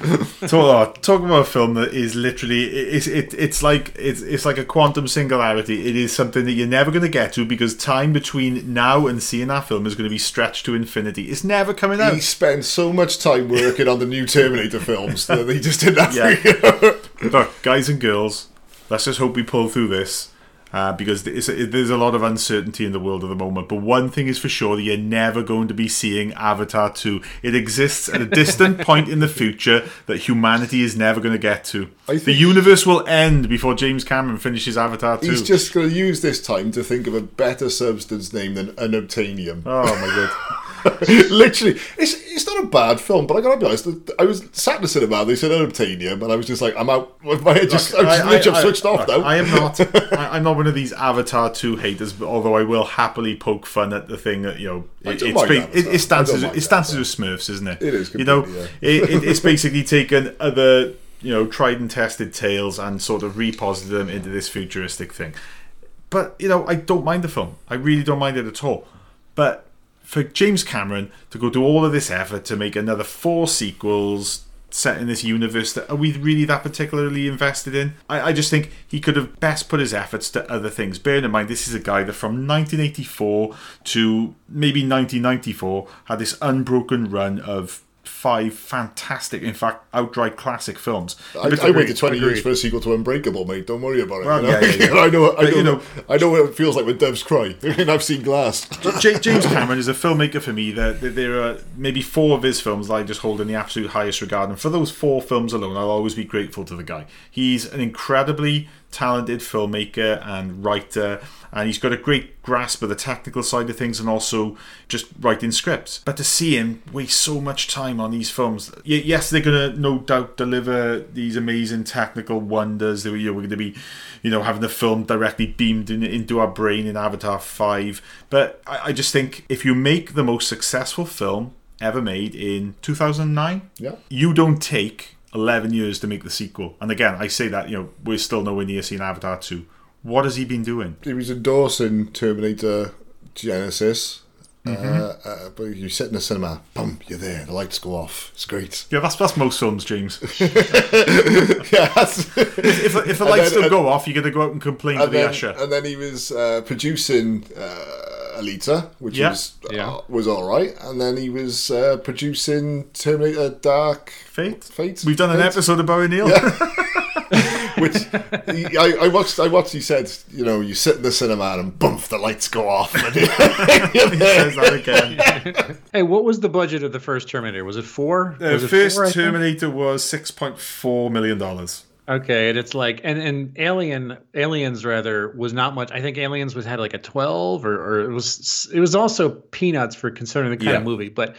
talk, talk about a film that is literally it's it, it's like it's it's like a quantum singularity. It is something that you're never going to get to because time between now and seeing that film is going to be stretched to infinity. It's never coming out. He spent so much time working on the new Terminator films that he just did that. Yeah. for you. Look, guys and girls, let's just hope we pull through this. Uh, because it's, it, there's a lot of uncertainty in the world at the moment. But one thing is for sure that you're never going to be seeing Avatar 2. It exists at a distant point in the future that humanity is never going to get to. The universe will end before James Cameron finishes Avatar 2. He's just going to use this time to think of a better substance name than unobtainium. Oh my god. Literally, it's it's not a bad film, but I gotta be honest. I was sat in the cinema. They said unobtainium, and I was just like, I'm out. My head just, I, just literally I've switched off look, now. I am not. I, I'm not one of these Avatar two haters. Although I will happily poke fun at the thing that you know, it, it's it, I it don't stances it stances with Smurfs, isn't it? It is You know, completely, it, it, it's basically taken other you know tried and tested tales and sort of reposited them into this futuristic thing. But you know, I don't mind the film. I really don't mind it at all. But for James Cameron to go to all of this effort to make another four sequels set in this universe that are we really that particularly invested in? I, I just think he could have best put his efforts to other things. Bearing in mind, this is a guy that from 1984 to maybe 1994 had this unbroken run of five fantastic, in fact, outright classic films. I, I waited 20 agreed. years for a sequel to Unbreakable, mate. Don't worry about it. Well, you know? yeah, yeah, yeah. I know. I know, you know- I know what it feels like when doves cry. Mean, I've seen Glass. J- James Cameron is a filmmaker for me. That that there are maybe four of his films that I just hold in the absolute highest regard, and for those four films alone, I'll always be grateful to the guy. He's an incredibly talented filmmaker and writer, and he's got a great grasp of the technical side of things, and also just writing scripts. But to see him waste so much time on these films, yes, they're gonna no doubt deliver these amazing technical wonders. That we- you know, we're going to be, you know, having the film directly beamed in, into our brain in Avatar Five. But I, I just think if you make the most successful film ever made in 2009, Yeah. you don't take 11 years to make the sequel. And again, I say that you know we're still nowhere near seeing Avatar 2. What has he been doing? He was endorsing Terminator Genisys. Mm-hmm. Uh, uh, but you sit in the cinema, boom, you're there. The lights go off. It's great. Yeah, that's that's most films, James. yeah, that's- If, if the lights then- don't go off, you're going to go out and complain to the then, usher. and then he was uh, producing uh, Alita, which Yeah. was Yeah. uh, was all right, and then he was uh, producing Terminator Dark Fate. Fate. We've done an episode about it, Neil. which he, I, I watched. I watched. He said, you know, you sit in the cinema and boom, the lights go off. And he says that again. Hey, what was the budget of the first Terminator? Was it four? The was it first four, Terminator was six point four million dollars. Okay, and it's like and and Alien Aliens rather was not much. I think Aliens was had like a twelve or or it was it was also peanuts for considering the kind of movie. But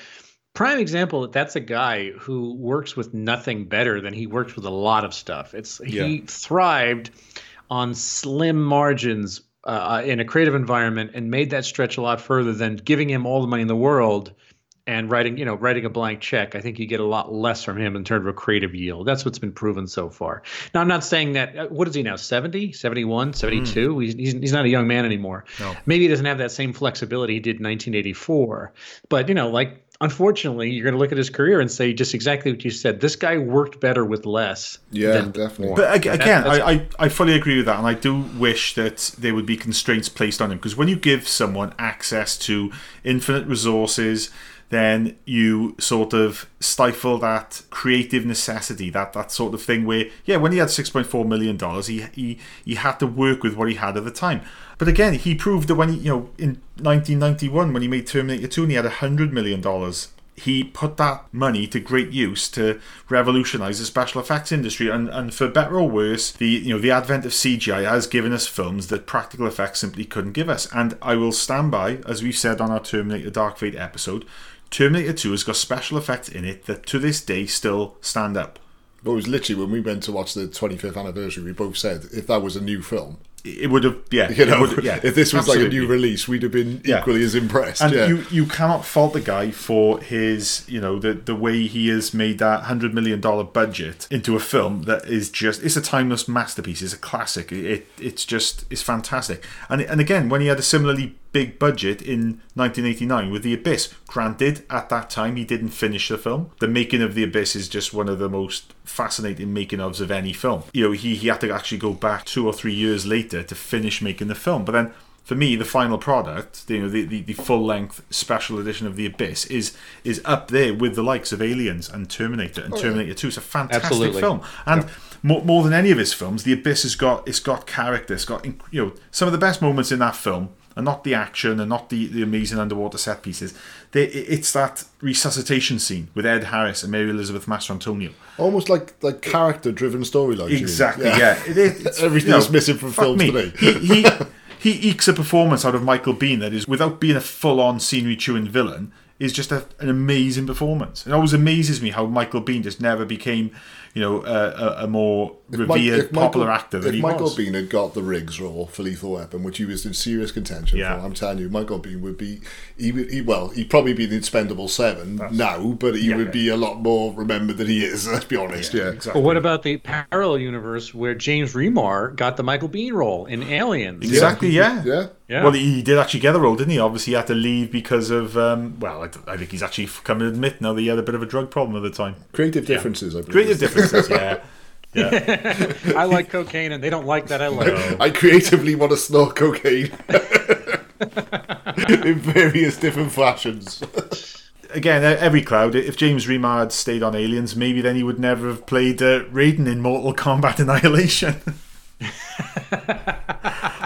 prime example that that's a guy who works with nothing better than he works with a lot of stuff. It's he Yeah. thrived on slim margins uh, in a creative environment and made that stretch a lot further than giving him all the money in the world and writing you know writing a blank check i think you get a lot less from him in terms of a creative yield. That's what's been proven so far. Now i'm not saying that uh, what is he now 70 71 72 he's, he's, he's not a young man anymore. No. maybe he doesn't have that same flexibility he did in 1984 but you know like unfortunately you're going to look at his career and say just exactly what you said. This guy worked better with less yeah, than definitely. more. But again, that's- I, I, I fully agree with that, and I do wish that there would be constraints placed on him because when you give someone access to infinite resources, then you sort of stifle that creative necessity, that that sort of thing. Where yeah, when he had six point four million dollars, he he he had to work with what he had at the time. But again, he proved that when he, you know, in 1991, when he made Terminator 2 and he had $100 million, he put that money to great use to revolutionize the special effects industry. And, and for better or worse, the, you know, the advent of CGI has given us films that practical effects simply couldn't give us. And I will stand by, as we said on our Terminator Dark Fate episode, Terminator 2 has got special effects in it that to this day still stand up. But it was literally when we went to watch the 25th anniversary, we both said if that was a new film, It would have, yeah. you know, would- yeah, if this was like a new release, we'd have been Yeah. equally as impressed. And yeah. you, you cannot fault the guy for his, you know, the the way he has made that hundred million dollar budget into a film that is just it's a timeless masterpiece. It's a classic. It it's just it's fantastic. And and again, when he had a similarly big budget in 1989 with The Abyss, granted at that time he didn't finish the film. The making of The Abyss is just one of the most fascinating making ofs of any film. You know, he he had to actually go back two or three years later to finish making the film, but then for me, the final product, you know, the, the, the full length special edition of The Abyss is is up there with the likes of Aliens and Terminator and oh, Terminator Two. It's a fantastic Absolutely. film, and more, more than any of his films, The Abyss has got it's got character. It's got you know some of the best moments in that film. And not the action, and not the, the amazing underwater set pieces. They, it's that resuscitation scene with Ed Harris and Mary Elizabeth Mastrantonio. Almost like like character driven storylines. mean? Exactly. Yeah. It- it- it's, Everything you know, missing from films me. today. he, he he ekes a performance out of Michael Biehn that is without being a full on scenery chewing villain. is just a, an amazing performance. It always amazes me how Michael Biehn just never became, you know, a, a, a more revered, Mike- popular Michael- actor than if he Michael was. Biehn had got the Riggs role for Lethal Weapon, which he was in serious contention Yeah. for, I'm telling you, Michael Biehn would be, he would, he, well, he'd probably be the Expendable Seven now, but he Yeah. would be a lot more remembered than he is. Let's be honest. Yeah, exactly. But what about the parallel universe where James Remar got the Michael Biehn role in Aliens? Exactly, yeah. yeah. Yeah. Well, he did actually get the role, didn't he? Obviously, he had to leave because of, um, well, I, I think he's actually come to admit now that he had a bit of a drug problem at the time. Creative differences. I believe. Creative differences, yeah. Yeah. I like cocaine, and they don't like that. I like. it. I creatively want to snort cocaine in various different fashions. Again, every cloud. If James Remar had stayed on Aliens, maybe then he would never have played uh, Raiden in Mortal Kombat Annihilation.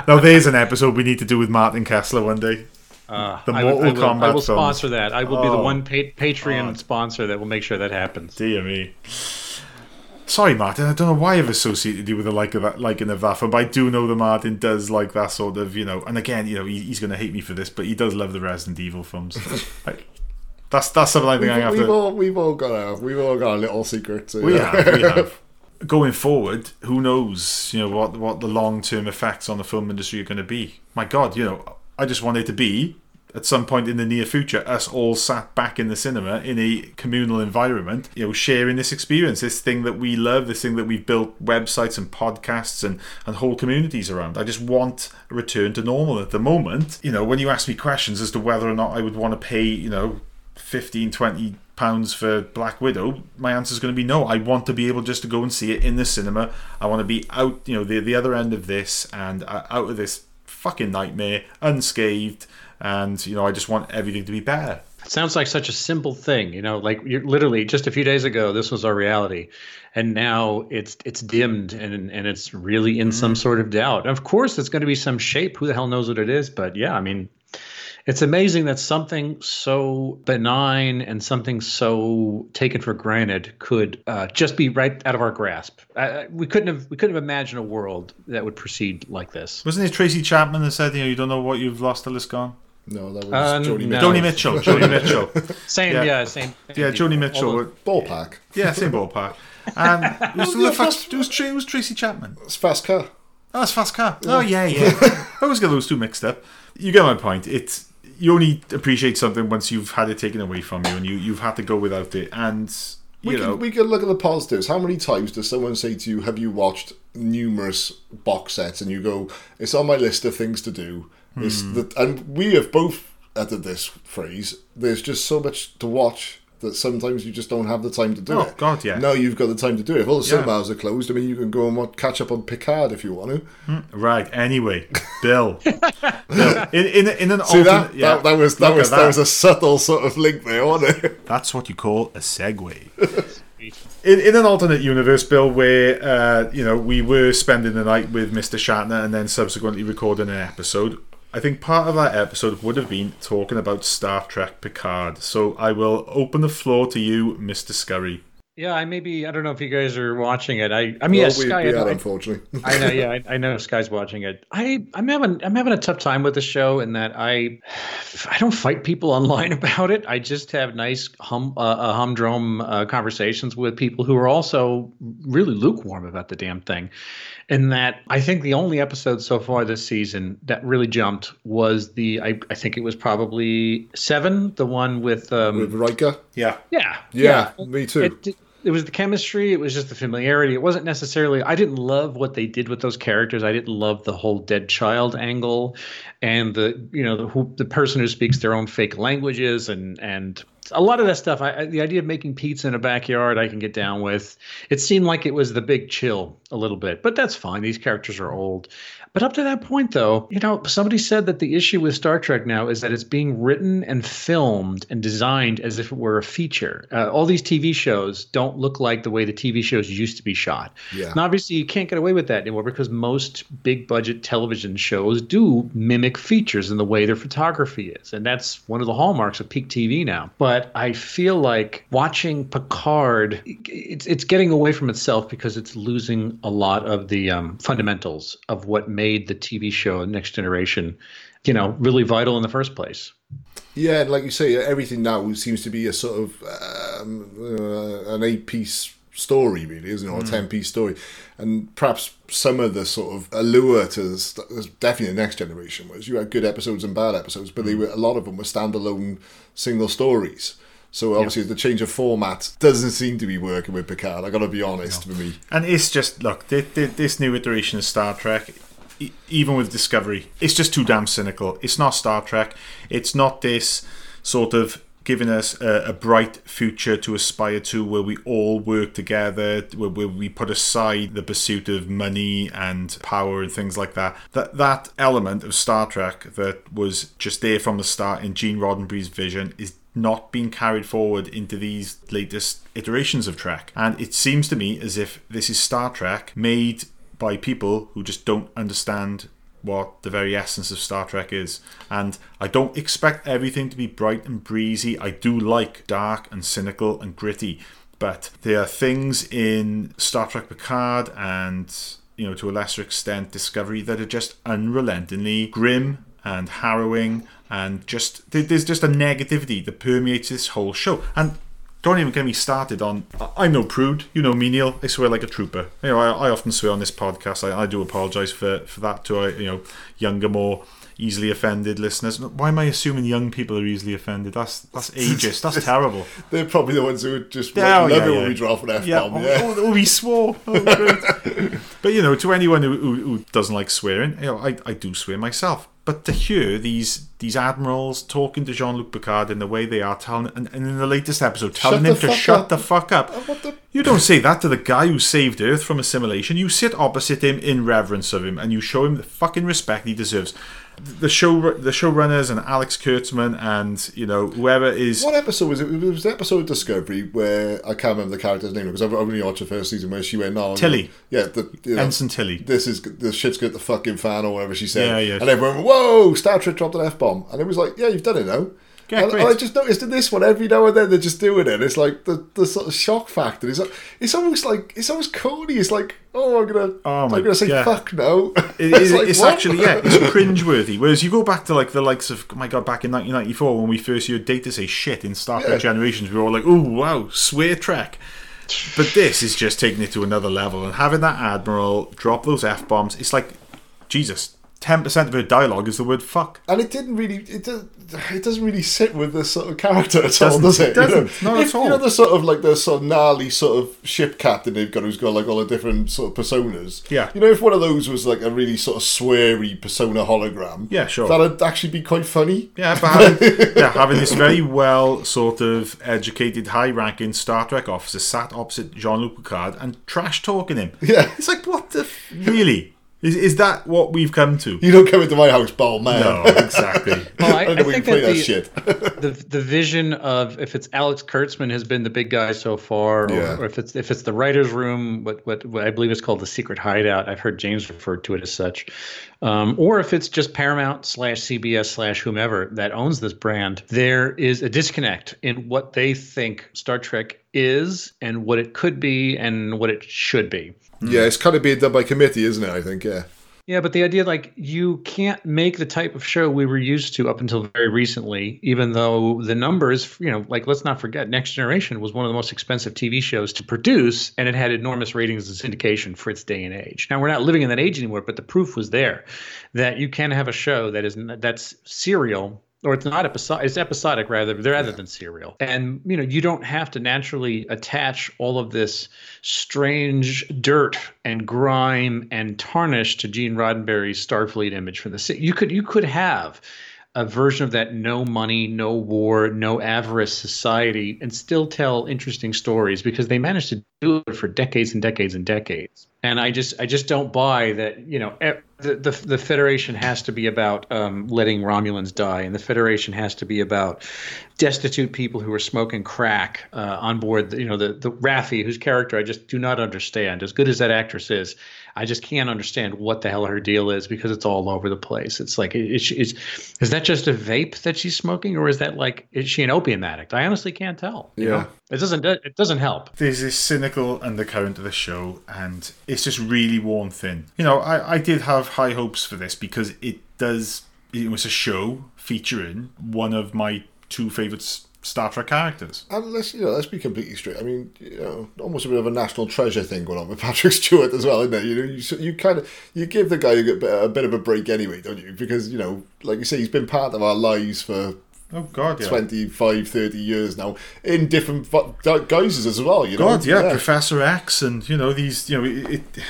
now, there's an episode we need to do with Martin Kessler one day. Uh, The I, will- Mortal I will, I Kombat will films. sponsor that. I will be the Oh. one pa- Patreon sponsor that will make sure that happens. Dear me. Sorry, Martin. I don't know why I've associated you with the like of that, liking of that but I do know that Martin does like that sort of, you know. And again, you know, he, he's going to hate me for this, but he does love the Resident Evil films. like, that's that's something I think I have we've to. all we've all got our we've all got our little secret. uh, We have, we have. Going forward, who knows? You know what what the long term effects on the film industry are going to be. My God, you know, I just want it to be at some point in the near future us all sat back in the cinema in a communal environment, you know, sharing this experience, this thing that we love, this thing that we've built websites and podcasts and and whole communities around. I just want a return to normal at the moment. You know, when you ask me questions as to whether or not I would want to pay, you know, 15 20 pounds for black widow my answer is going to be no i want to be able just to go and see it in the cinema i want to be out you know the, the other end of this and uh, out of this fucking nightmare unscathed and you know i just want everything to be better It sounds like such a simple thing, you know. Like you're literally just a few days ago, this was our reality, and now it's it's dimmed and and it's really in some sort of doubt. Of course, it's going to be some shape. Who the hell knows what it is? But yeah, I mean, it's amazing that something so benign and something so taken for granted could uh, just be right out of our grasp. We couldn't have we couldn't have imagined a world that would proceed like this. wasn't it tracy chapman that said you know you don't know what you've lost till it's gone No, that was Uh, Joni no. Mitchell. joni mitchell joni mitchell Same, Yeah. yeah, same. yeah joni mitchell Although- Ballpark. yeah same ballpark and it was, the fact- it was, Tra- it was tracy chapman It's fast car. Oh, it's fast car. Oh yeah, yeah. I always get those two mixed up. You get my point. It's you only appreciate something once you've had it taken away from you, and you you've had to go without it. And you We know, can, we can look at the positives. How many times does someone say to you, "Have you watched numerous box sets?" And you go, "It's on my list of things to do." It's Hmm. the, and we have both uttered this phrase. There's just so much to watch that sometimes you just don't have the time to do Oh, it. God, yeah. Now you've got the time to do it. If all the Yeah. cinemas are closed, I mean, you can go and watch, catch up on Picard if you want to. right? Anyway, Bill, Bill in in, in an See alternate, that? yeah, that? That was that look was at that was a subtle sort of link there, wasn't it? That's what you call a segue. in, in an alternate universe, Bill, where uh, you know we were spending the night with Mr. Shatner and then subsequently recording an episode. I think part of that episode would have been talking about Star Trek Picard. So I will open the floor to you, Mr. Scurry. Yeah, I maybe I don't know if you guys are watching it. I I mean, Well, yeah, we, Sky. we I, are, I- unfortunately. I know, yeah, I, I know Sky's watching it. I I'm having I'm having a tough time with the show in that I I don't fight people online about it. I just have nice hum uh, uh, humdrum uh, conversations with people who are also really lukewarm about the damn thing. In that, I think the only episode so far this season that really jumped was the I, I think it was probably seven, the one with um with Riker. Yeah. yeah Yeah, me too. it, it, it was the chemistry. It was just the familiarity. It wasn't necessarily. I didn't love what they did with those characters. I didn't love the whole dead child angle, and the you know the who, the person who speaks their own fake languages and and a lot of that stuff. I, the idea of making pizza in a backyard, I can get down with. It seemed like it was the big chill a little bit, but that's fine. These characters are old. But up to that point, though, you know, somebody said that the issue with Star Trek now is that it's being written and filmed and designed as if it were a feature. Uh, all these TV shows don't look like the way the TV shows used to be shot. Yeah. And obviously, you can't get away with that anymore because most big budget television shows do mimic features in the way their photography is. And that's one of the hallmarks of peak TV now. But I feel like watching Picard, it's, it's getting away from itself because it's losing a lot of the um, fundamentals of what makes made the TV show Next Generation, you know, really vital in the first place. Yeah, and like you say, everything now seems to be a sort of um, uh, an eight-piece story, really, isn't it? Or a ten-piece story, and perhaps some of the sort of allure to the definitely the next generation was you had good episodes and bad episodes, but they were a lot of them were standalone single stories. So obviously the change of format doesn't seem to be working with Picard. I got to be honest with me. And it's just look, thi- thi- this new iteration of Star Trek, even with Discovery, it's just too damn cynical. It's not Star Trek. It's not this sort of giving us a, a bright future to aspire to, where we all work together, where, where we put aside the pursuit of money and power and things like that. That that element of Star Trek that was just there from the start in Gene Roddenberry's vision is not being carried forward into these latest iterations of Trek. And it seems to me as if this is Star Trek made by people who just don't understand what the very essence of Star Trek is. And I don't expect everything to be bright and breezy. I do like dark and cynical and gritty. But there are things in Star Trek Picard and, you know, to a lesser extent, Discovery that are just unrelentingly grim and harrowing and just there's just a negativity that permeates this whole show and don't even get me started on i'm no prude you know me neil i swear like a trooper. You know i, I often swear on this podcast i, I do apologize for for that to uh, you know younger more easily offended listeners why am i assuming young people are easily offended that's that's ageist that's terrible They're probably the ones who would just Yeah, oh, love oh, it yeah, when yeah. we drop an F bomb. oh, Yeah. oh, oh, he swore. Oh, but you know, to anyone who, who, who doesn't like swearing, you know, I, I do swear myself. But to hear these these admirals talking to Jean Luc Picard in the way they are, telling and, and in the latest episode, telling the him to shut up. the fuck up. Uh, what the- You don't say that to the guy who saved Earth from assimilation. You sit opposite him in reverence of him, and you show him the fucking respect he deserves. The show, the showrunners, and Alex Kurtzman, and you know whoever is What episode was it? It was the episode of Discovery where I can't remember the character's name because I've only watched the first season where she went on. Tilly. Yeah, the you know, Ensign Tilly. This is the shit's got the fucking fan or whatever she said. Yeah, yeah. And everyone, went, whoa! Star Trek dropped an f bomb, and it was like, yeah, you've done it now. And, I just noticed in this one every now and then they're just doing it. It's like the, the sort of shock factor. It's like, it's almost like it's almost corny. It's like oh I'm gonna Oh my- I'm gonna say yeah. fuck no. It, it's like, it's actually yeah, it's cringeworthy. Whereas you go back to like the likes of oh my god, back in 1994 when we first heard Data say shit in Star Trek Yeah. Generations, we were all like, oh wow, swear Trek. But this is just taking it to another level and having that admiral drop those f bombs. It's like Jesus. Ten percent of her dialogue is the word fuck. And it didn't really, it, does, it doesn't really sit with the sort of character at all, does it? it doesn't. You know, Not if, at all. You know the sort of like the sort of gnarly sort of ship captain they've got, who's got like all the different sort of personas. Yeah. You know, if one of those was like a really sort of sweary persona hologram. Yeah, sure. That'd actually be quite funny. Yeah, but having, yeah, having this very well sort of educated, high-ranking Star Trek officer sat opposite Jean-Luc Picard and trash talking him. Yeah. it's like what the f- really is is that what we've come to? You don't come into my house, ball man. No, exactly. Well, I, I I know we think play that that the, shit. the the vision of if it's Alex Kurtzman has been the big guy so far, or, Yeah. or if it's if it's the writers' room, what, what what I believe is called the secret hideout. I've heard James refer to it as such, um, or if it's just Paramount slash CBS slash whomever that owns this brand. There is a disconnect in what they think Star Trek is and what it could be and what it should be. Mm. Yeah, it's kind of being done by committee, isn't it? I think, yeah. Yeah, but the idea like you can't make the type of show we were used to up until very recently, even though the numbers, you know, like let's not forget, Next Generation was one of the most expensive TV shows to produce, and it had enormous ratings and syndication for its day and age. Now we're not living in that age anymore, but the proof was there that you can have a show that is that's serial or it's not episodic it's episodic rather rather than serial. And you know you don't have to naturally attach all of this strange dirt and grime and tarnish to gene roddenberry's starfleet image from the sea you could you could have a version of that no money no war no avarice society and still tell interesting stories because they managed to do it for decades and decades and decades and i just i just don't buy that you know the, the, the Federation has to be about um, letting Romulans die, and the Federation has to be about destitute people who are smoking crack uh, on board. The, you know, the the Raffi, whose character I just do not understand. As good as that actress is, I just can't understand what the hell her deal is because it's all over the place. It's like is is is that just a vape that she's smoking, or is that like is she an opium addict? I honestly can't tell. you Yeah. know? it doesn't it doesn't help. there's this cynical undercurrent of the show, and it's just really worn thin. You know, I, I did have high hopes for this because it does. It was a show featuring one of my two favorite S- Star Trek characters. And let's you know, let's be completely straight. I mean, you know, almost a bit of a national treasure thing going on with Patrick Stewart as well, isn't there? You know, you, you kind of you give the guy a bit, a bit of a break anyway, don't you? Because you know, like you say, he's been part of our lives for Oh God, yeah. 25, 30 years now in different guises as well. You know, God, yeah, Professor X, and you know these. You know, it, it.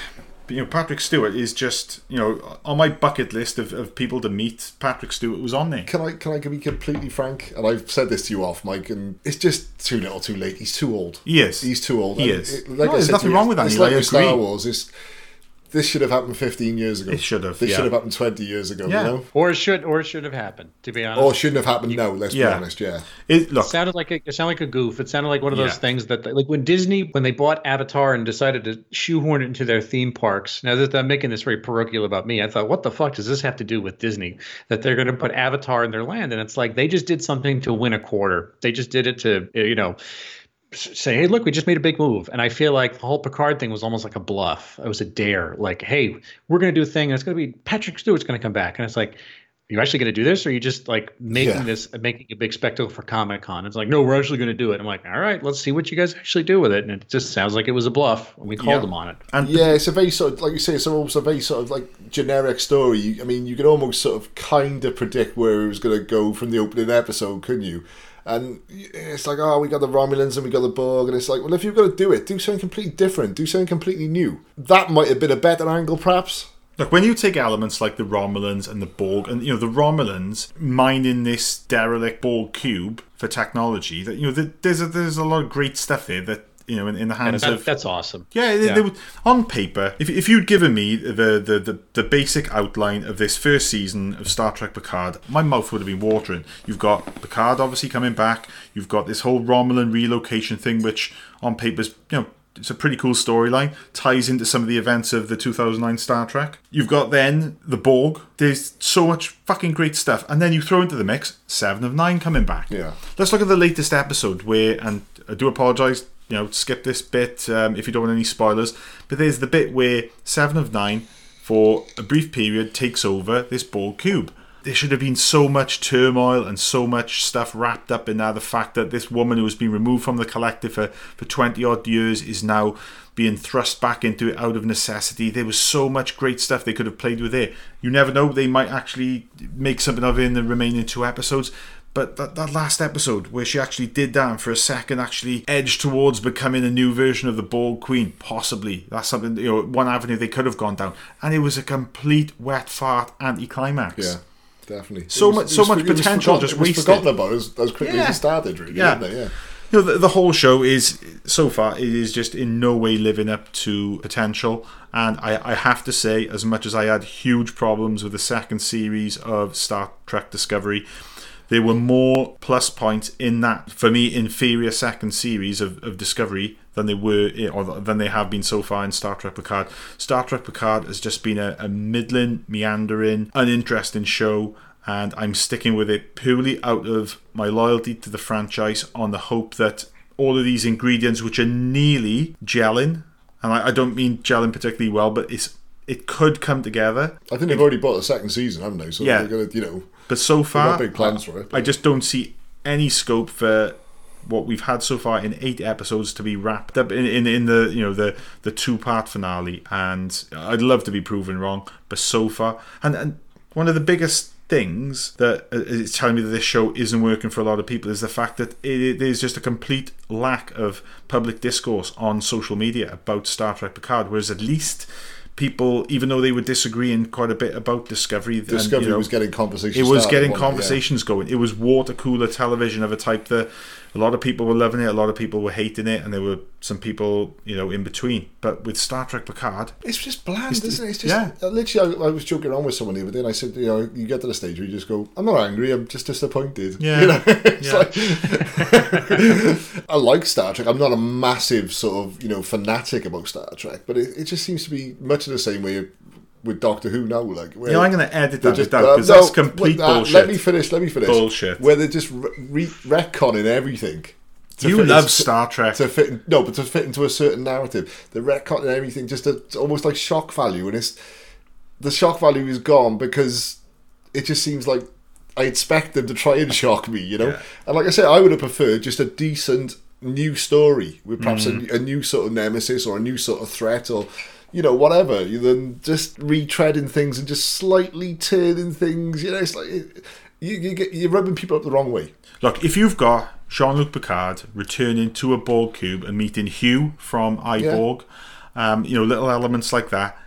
You know, Patrick Stewart is just you know on my bucket list of, of people to meet. Patrick Stewart was on there. Can I can I be completely frank? And I've said this to you off, Mike, and it's just too little, too late. He's too old. He. He's too old. He And is. No, there's nothing you, wrong with that, It's like Star. Wars. It's, this should have happened 15 years ago. It should have, This yeah. should have happened 20 years ago. Yeah. You know, Or it should or it should have happened. To be honest, or it shouldn't have happened No. Let's Yeah. be honest. Yeah. It, It sounded like a, it sounded like a goof. It sounded like one of those Yeah. things that, like when Disney, when they bought Avatar and decided to shoehorn it into their theme parks. Now that I'm making this very parochial about me, I thought, what the fuck does this have to do with Disney? That they're going to put Avatar in their land, and it's like they just did something to win a quarter. They just did it to, you know, s- say, hey, look, we just made a big move. And I feel like the whole Picard thing was almost like a bluff. It was a dare. Like, hey, we're going to do a thing, and it's going to be Patrick Stewart's going to come back, and it's like. You actually going to do this, or are you just like making Yeah. this, making a big spectacle for Comic Con? It's like, no, we're actually going to do it. I'm like, all right, let's see what you guys actually do with it. And it just sounds like it was a bluff. And we called Yeah. them on it. and Yeah, it's a very sort of like you say, it's almost a very sort of like generic story. I mean, you could almost sort of kind of predict where it was going to go from the opening episode, couldn't you? And it's like, oh, we got the Romulans and we got the Borg, and it's like, well, if you're going to do it, do something completely different, do something completely new. That might have been a better angle, perhaps. Look, when you take elements like the Romulans and the Borg, and you know the Romulans mining this derelict Borg cube for technology, that you know th- there's a, there's a lot of great stuff there that you know in, in the hands that, of that's awesome. yeah, they, Yeah. they would, on paper, if, if you'd given me the, the, the, the basic outline of this first season of Star Trek Picard, my mouth would have been watering. You've got Picard obviously coming back. You've got this whole Romulan relocation thing, which on paper's you know it's a pretty cool storyline. Ties into some of the events of the 2009 Star Trek. You've got then the Borg. There's so much fucking great stuff, and then you throw into the mix Seven of Nine coming back. Yeah. Let's look at the latest episode where, and I do apologise, you know, skip this bit um, if you don't want any spoilers, but there's the bit where Seven of Nine, for a brief period, takes over this Borg cube. There should have been so much turmoil and so much stuff wrapped up in that. The fact that this woman who has been removed from the collective for, for 20 odd years is now being thrust back into it out of necessity. There was so much great stuff they could have played with there. You never know, they might actually make something of it in the remaining two episodes. But that, that last episode where she actually did that and for a second actually edged towards becoming a new version of the Borg Queen, possibly. That's something, you know, one avenue they could have gone down. And it was a complete wet fart anti-climax. Yeah, definitely. So was- much- so much potential just wasted. forgotten about as, as quickly Yeah. as it started, really. Yeah. yeah. You know, the, the whole show is, so far, it is just in no way living up to potential. And I, I have to say, as much as I had huge problems with the second series of Star Trek Discovery, there were more plus points in that, for me, inferior second series of, of Discovery than they were, eh, or than they have been so far in Star Trek Picard. Star Trek Picard has just been a, a middling, meandering, uninteresting show and I'm sticking with it purely out of my loyalty to the franchise on the hope that all of these ingredients, which are nearly gelling, and I, I don't mean gelling particularly well, but it's it could come together. I think they've already bought the second season, haven't they? So Yeah. they're going to, you know, But so far, big plans for it, I just don't see any scope for what we've had so far in eight episodes to be wrapped up in, in, in the you know the the two part finale. And I'd love to be proven wrong, but so far, and and one of the biggest things that uh, telling me that this show isn't working for a lot of people is the fact that it, it is just a complete lack of public discourse on social media about Star Trek Picard, whereas at least people, even though they were disagreeing quite a bit about Discovery, and, you Discovery know, was getting conversations. it was getting wasn't it? Yeah. conversations going. It was water cooler television of a type that A lot of people were loving it, a lot of people were hating it, and there were some people, you know, in between. But with Star Trek Picard, It's just bland, It's- isn't it? It's just yeah. uh, literally. I, I was joking around with someone the other day, and I said, you know, you get to the stage where you just go, "I'm not angry. I'm just disappointed." Yeah. You know? it's Yeah. like I like Star Trek. I'm not a massive sort of you know fanatic about Star Trek, but it, it just seems to be much of the same way with Doctor Who now. Like, where know, I'm going to edit that just- out uh, because no, that's complete uh, bullshit. Let me finish. Let me finish. Bullshit. Where they're just re- re- retconning everything. to you love Star Trek. to fit in, no, but to fit into a certain narrative. The retcon and everything just a, almost like shock value, and it's the shock value is gone because it just seems like I expect them to try and shock me, you know. Yeah. And like I said, I would have preferred just a decent new story with perhaps Mm. a, a new sort of nemesis or a new sort of threat or. You know, whatever. You than just retreading things and just slightly turning things. You know, it's like you, you get you're rubbing people up the wrong way. Look, if you've got Jean Luc Picard returning to a Borg cube and meeting Hugh from I, Borg, um, you know, little elements like that,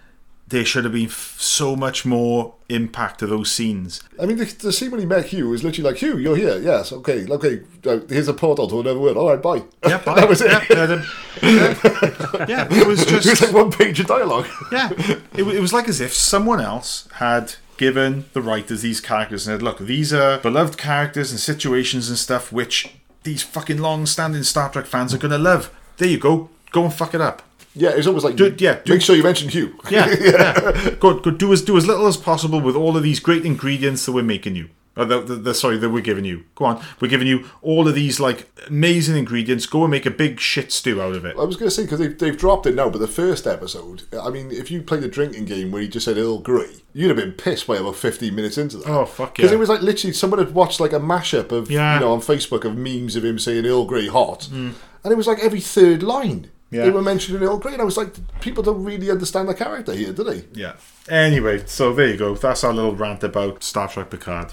there should have been f- so much more impact to those scenes. I mean, the, the scene when he met Hugh was literally like, Hugh, you're here. Yes, okay, okay. Uh, here's a portal to another world. All right, bye. Yeah, bye. that was it. Yeah, yeah, the- yeah. Yeah, it was It was just like one page of dialogue. yeah. It, it was like as if someone else had given the writers these characters and said, "Look, these are beloved characters and situations and stuff which these fucking long-standing Star Trek fans are gonna love. There you go. Go and fuck it up." Yeah, it's almost like, Do- yeah, do- make sure you mention Hugh. Yeah, yeah. Go, go do as do as little as possible with all of these great ingredients that we're making you. Or the, the, the, sorry, that we're giving you. Go on, we're giving you all of these like amazing ingredients. Go and make a big shit stew out of it. I was going to say, because they've, they've dropped it now, but the first episode, I mean, if you played a drinking game where he just said Earl Grey, you'd have been pissed by about 15 minutes into that. Oh, fuck yeah. Because yeah. it was like literally someone had watched like a mashup of, Yeah. you know, on Facebook of memes of him saying Earl Grey hot. And it was like every third line. Yeah. They were mentioning Earl Grey, and I was like, people don't really understand the character here, do they? Yeah. Anyway, so there you go. That's our little rant about Star Trek Picard.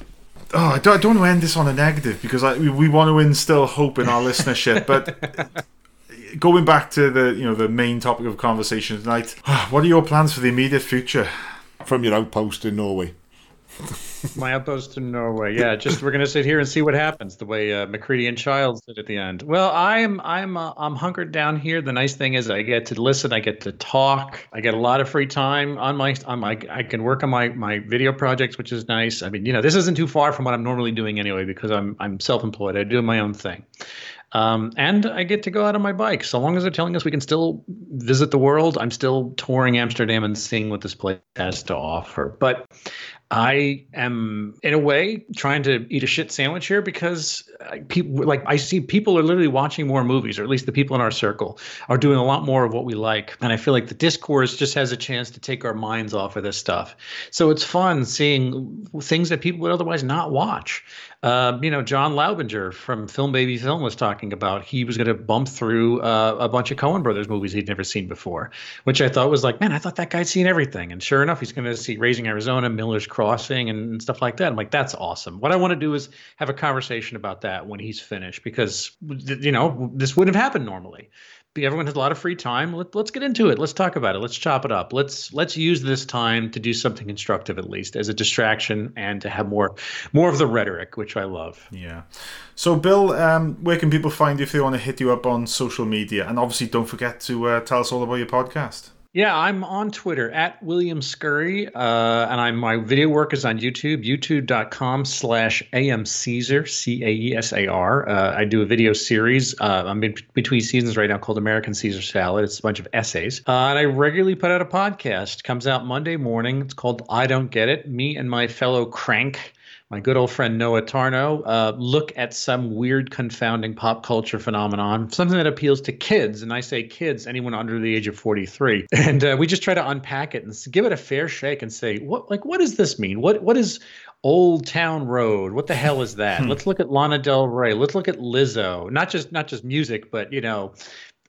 Oh, I don't, I don't want to end this on a negative because I, we, we want to instill hope in our listenership. But going back to the you know the main topic of conversation tonight, what are your plans for the immediate future? From your outpost in Norway. My outpost to Norway. Yeah, just we're gonna sit here and see what happens. The way uh, MacReady and Childs did at the end. Well, I'm I'm uh, I'm hunkered down here. The nice thing is I get to listen. I get to talk. I get a lot of free time on my on my. I can work on my my video projects, which is nice. I mean, you know, this isn't too far from what I'm normally doing anyway because I'm I'm self-employed. I do my own thing. Um, and I get to go out on my bike. So long as they're telling us we can still visit the world, I'm still touring Amsterdam and seeing what this place has to offer. But I am, in a way, trying to eat a shit sandwich here because uh, people like I see people are literally watching more movies, or at least the people in our circle are doing a lot more of what we like. And I feel like the discourse just has a chance to take our minds off of this stuff. So it's fun seeing things that people would otherwise not watch. Uh, you know, John Laubinger from Film Baby Film was talking about he was going to bump through uh, a bunch of Coen Brothers movies he'd never seen before, which I thought was like, man, I thought that guy'd seen everything. And sure enough, he's going to see Raising Arizona, Miller's Crossing, and, and stuff like that. I'm like, that's awesome. What I want to do is have a conversation about that when he's finished, because you know this wouldn't have happened normally everyone has a lot of free time. Let, let's get into it. Let's talk about it. Let's chop it up. Let's let's use this time to do something constructive at least as a distraction and to have more more of the rhetoric, which I love. Yeah. So, Bill, um, where can people find you if they want to hit you up on social media? And obviously, don't forget to uh, tell us all about your podcast. Yeah, I'm on Twitter at William Scurry, uh, and I'm my video work is on YouTube, youtube.com slash am Caesar. Uh, I do a video series. Uh, I'm in between seasons right now called American Caesar Salad. It's a bunch of essays, uh, and I regularly put out a podcast. Comes out Monday morning. It's called I Don't Get It. Me and my fellow crank my good old friend Noah Tarno uh, look at some weird, confounding pop culture phenomenon, something that appeals to kids. And I say kids, anyone under the age of 43. And uh, we just try to unpack it and give it a fair shake and say, what, like, what does this mean? What, what is Old Town Road? What the hell is that? Let's look at Lana Del Rey. Let's look at Lizzo. Not just, not just music, but you know,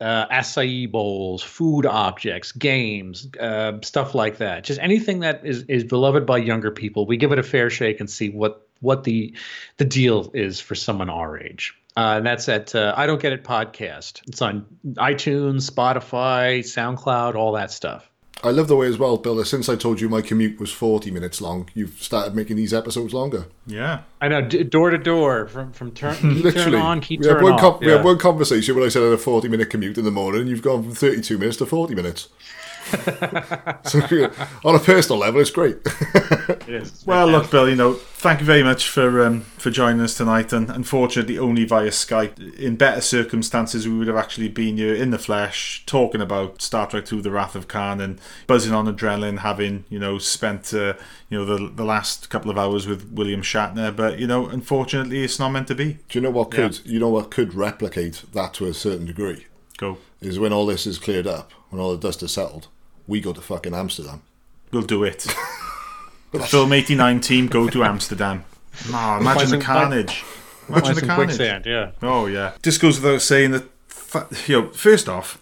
uh, acai bowls, food objects, games, uh, stuff like that. Just anything that is is beloved by younger people. We give it a fair shake and see what what the the deal is for someone our age. Uh, and that's at uh, I Don't Get It podcast. It's on iTunes, Spotify, SoundCloud, all that stuff. I love the way as well, Bill. That since I told you my commute was forty minutes long, you've started making these episodes longer. Yeah. I know, d- door to door, from from turn, Literally, turn on, keep we had turn one off. com- we yeah. had one conversation when I said I had a forty-minute commute in the morning, and you've gone from thirty-two minutes to forty minutes. so yeah, on a personal level, it's great. It is. Well, look, Bill. You know, thank you very much for um, for joining us tonight, and unfortunately only via Skype. In better circumstances, we would have actually been here in the flesh, talking about Star Trek II: The Wrath of Khan, and buzzing on adrenaline, having you know spent uh, you know the the last couple of hours with William Shatner. But you know, unfortunately, it's not meant to be. Do you know what could you know what could replicate that to a certain degree? Go. Is when all this is cleared up, when all the dust is settled, we go to fucking Amsterdam. We'll do it. the Film 89 team go to Amsterdam. Nah, imagine the some- carnage. Imagine Find the carnage. quicksand, yeah. Oh yeah. Just goes without saying that. fa- You know, first off,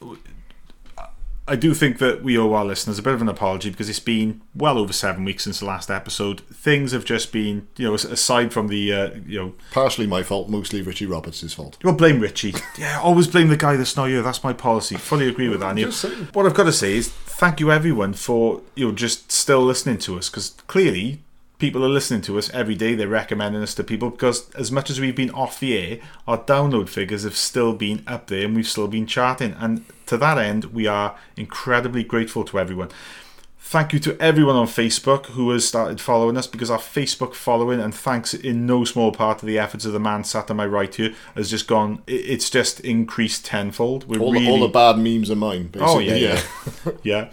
I do think that we owe our listeners a bit of an apology because it's been well over seven weeks since the last episode. Things have just been, you know, aside from the, uh, you know, Partially my fault, mostly Richie Roberts' fault. well, blame Richie. Yeah, always blame the guy that's not you. That's my policy. Fully agree with that. Just. What I've got to say is thank you everyone for you know just still listening to us because clearly people are listening to us every day. They're recommending us to people because as much as we've been off the air, our download figures have still been up there and we've still been charting. And to that end, we are incredibly grateful to everyone. Thank you to everyone on Facebook who has started following us because our Facebook following, and thanks in no small part to the efforts of the man sat on my right here, has just gone. It's just increased tenfold. We're All, really, the, all the bad memes are mine. Basically. Oh yeah, yeah, yeah.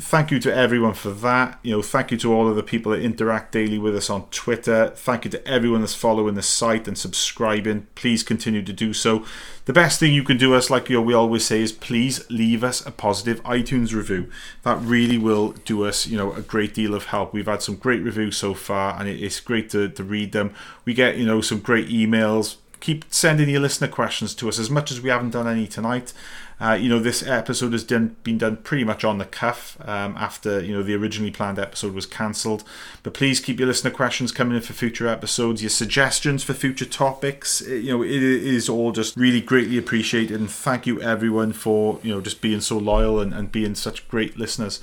Thank you to everyone for that. You know, thank you to all of the people that interact daily with us on Twitter. Thank you to everyone that's following the site and subscribing. Please continue to do so. The best thing you can do us, like you know, we always say, is please leave us a positive iTunes review. That really will do us, you know, a great deal of help. We've had some great reviews so far, and it's great to, to read them. We get, you know, some great emails. Keep sending your listener questions to us as much as we haven't done any tonight. Uh, you know, this episode has done, been done pretty much on the cuff um, after you know the originally planned episode was cancelled. But please keep your listener questions coming in for future episodes. Your suggestions for future topics, eh, you know, it is all just really greatly appreciated. And thank you everyone for you know just being so loyal and, and being such great listeners.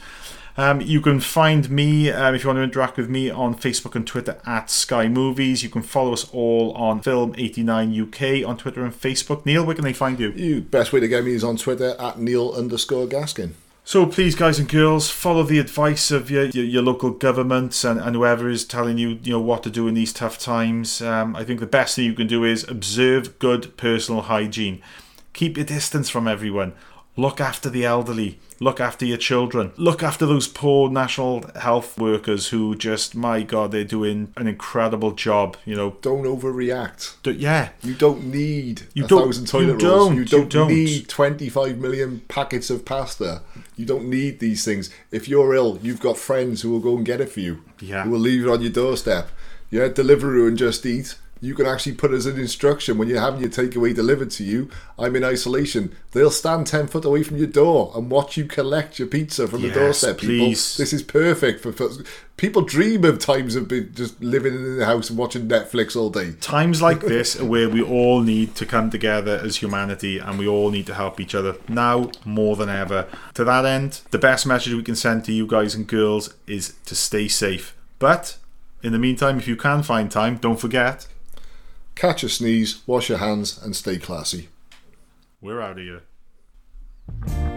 Um, you can find me um, if you want to interact with me on Facebook and Twitter at Sky Movies. You can follow us all on Film89 UK on Twitter and Facebook. Neil, where can they find you? You best way to get me is on Twitter at Neil underscore Gaskin. So please, guys and girls, follow the advice of your your, your local governments and, and whoever is telling you you know what to do in these tough times. Um, I think the best thing you can do is observe good personal hygiene. Keep your distance from everyone. Look after the elderly. Look after your children. Look after those poor national health workers who just, my God, they're doing an incredible job. You know, Don't overreact. D- yeah, You don't need You a don't- thousand toilet you rolls. don't, You you don't, don't. need 25 million packets of pasta. You don't need these things. If you're ill, you've got friends who will go and get it for you. Yeah. Who will leave it on your doorstep. Yeah, Deliveroo and Just Eat. You can actually put as an instruction when you're having your takeaway delivered to you. I'm in isolation. They'll stand 10 foot away from your door and watch you collect your pizza from Yes, the doorstep. People, please. this is perfect for, for people. Dream of times of being just living in the house and watching Netflix all day. times like this are where we all need to come together as humanity and we all need to help each other now more than ever. To that end, the best message we can send to you guys and girls is to stay safe. But in the meantime, if you can find time, don't forget catch a sneeze, wash your hands, and stay classy. We're out of here.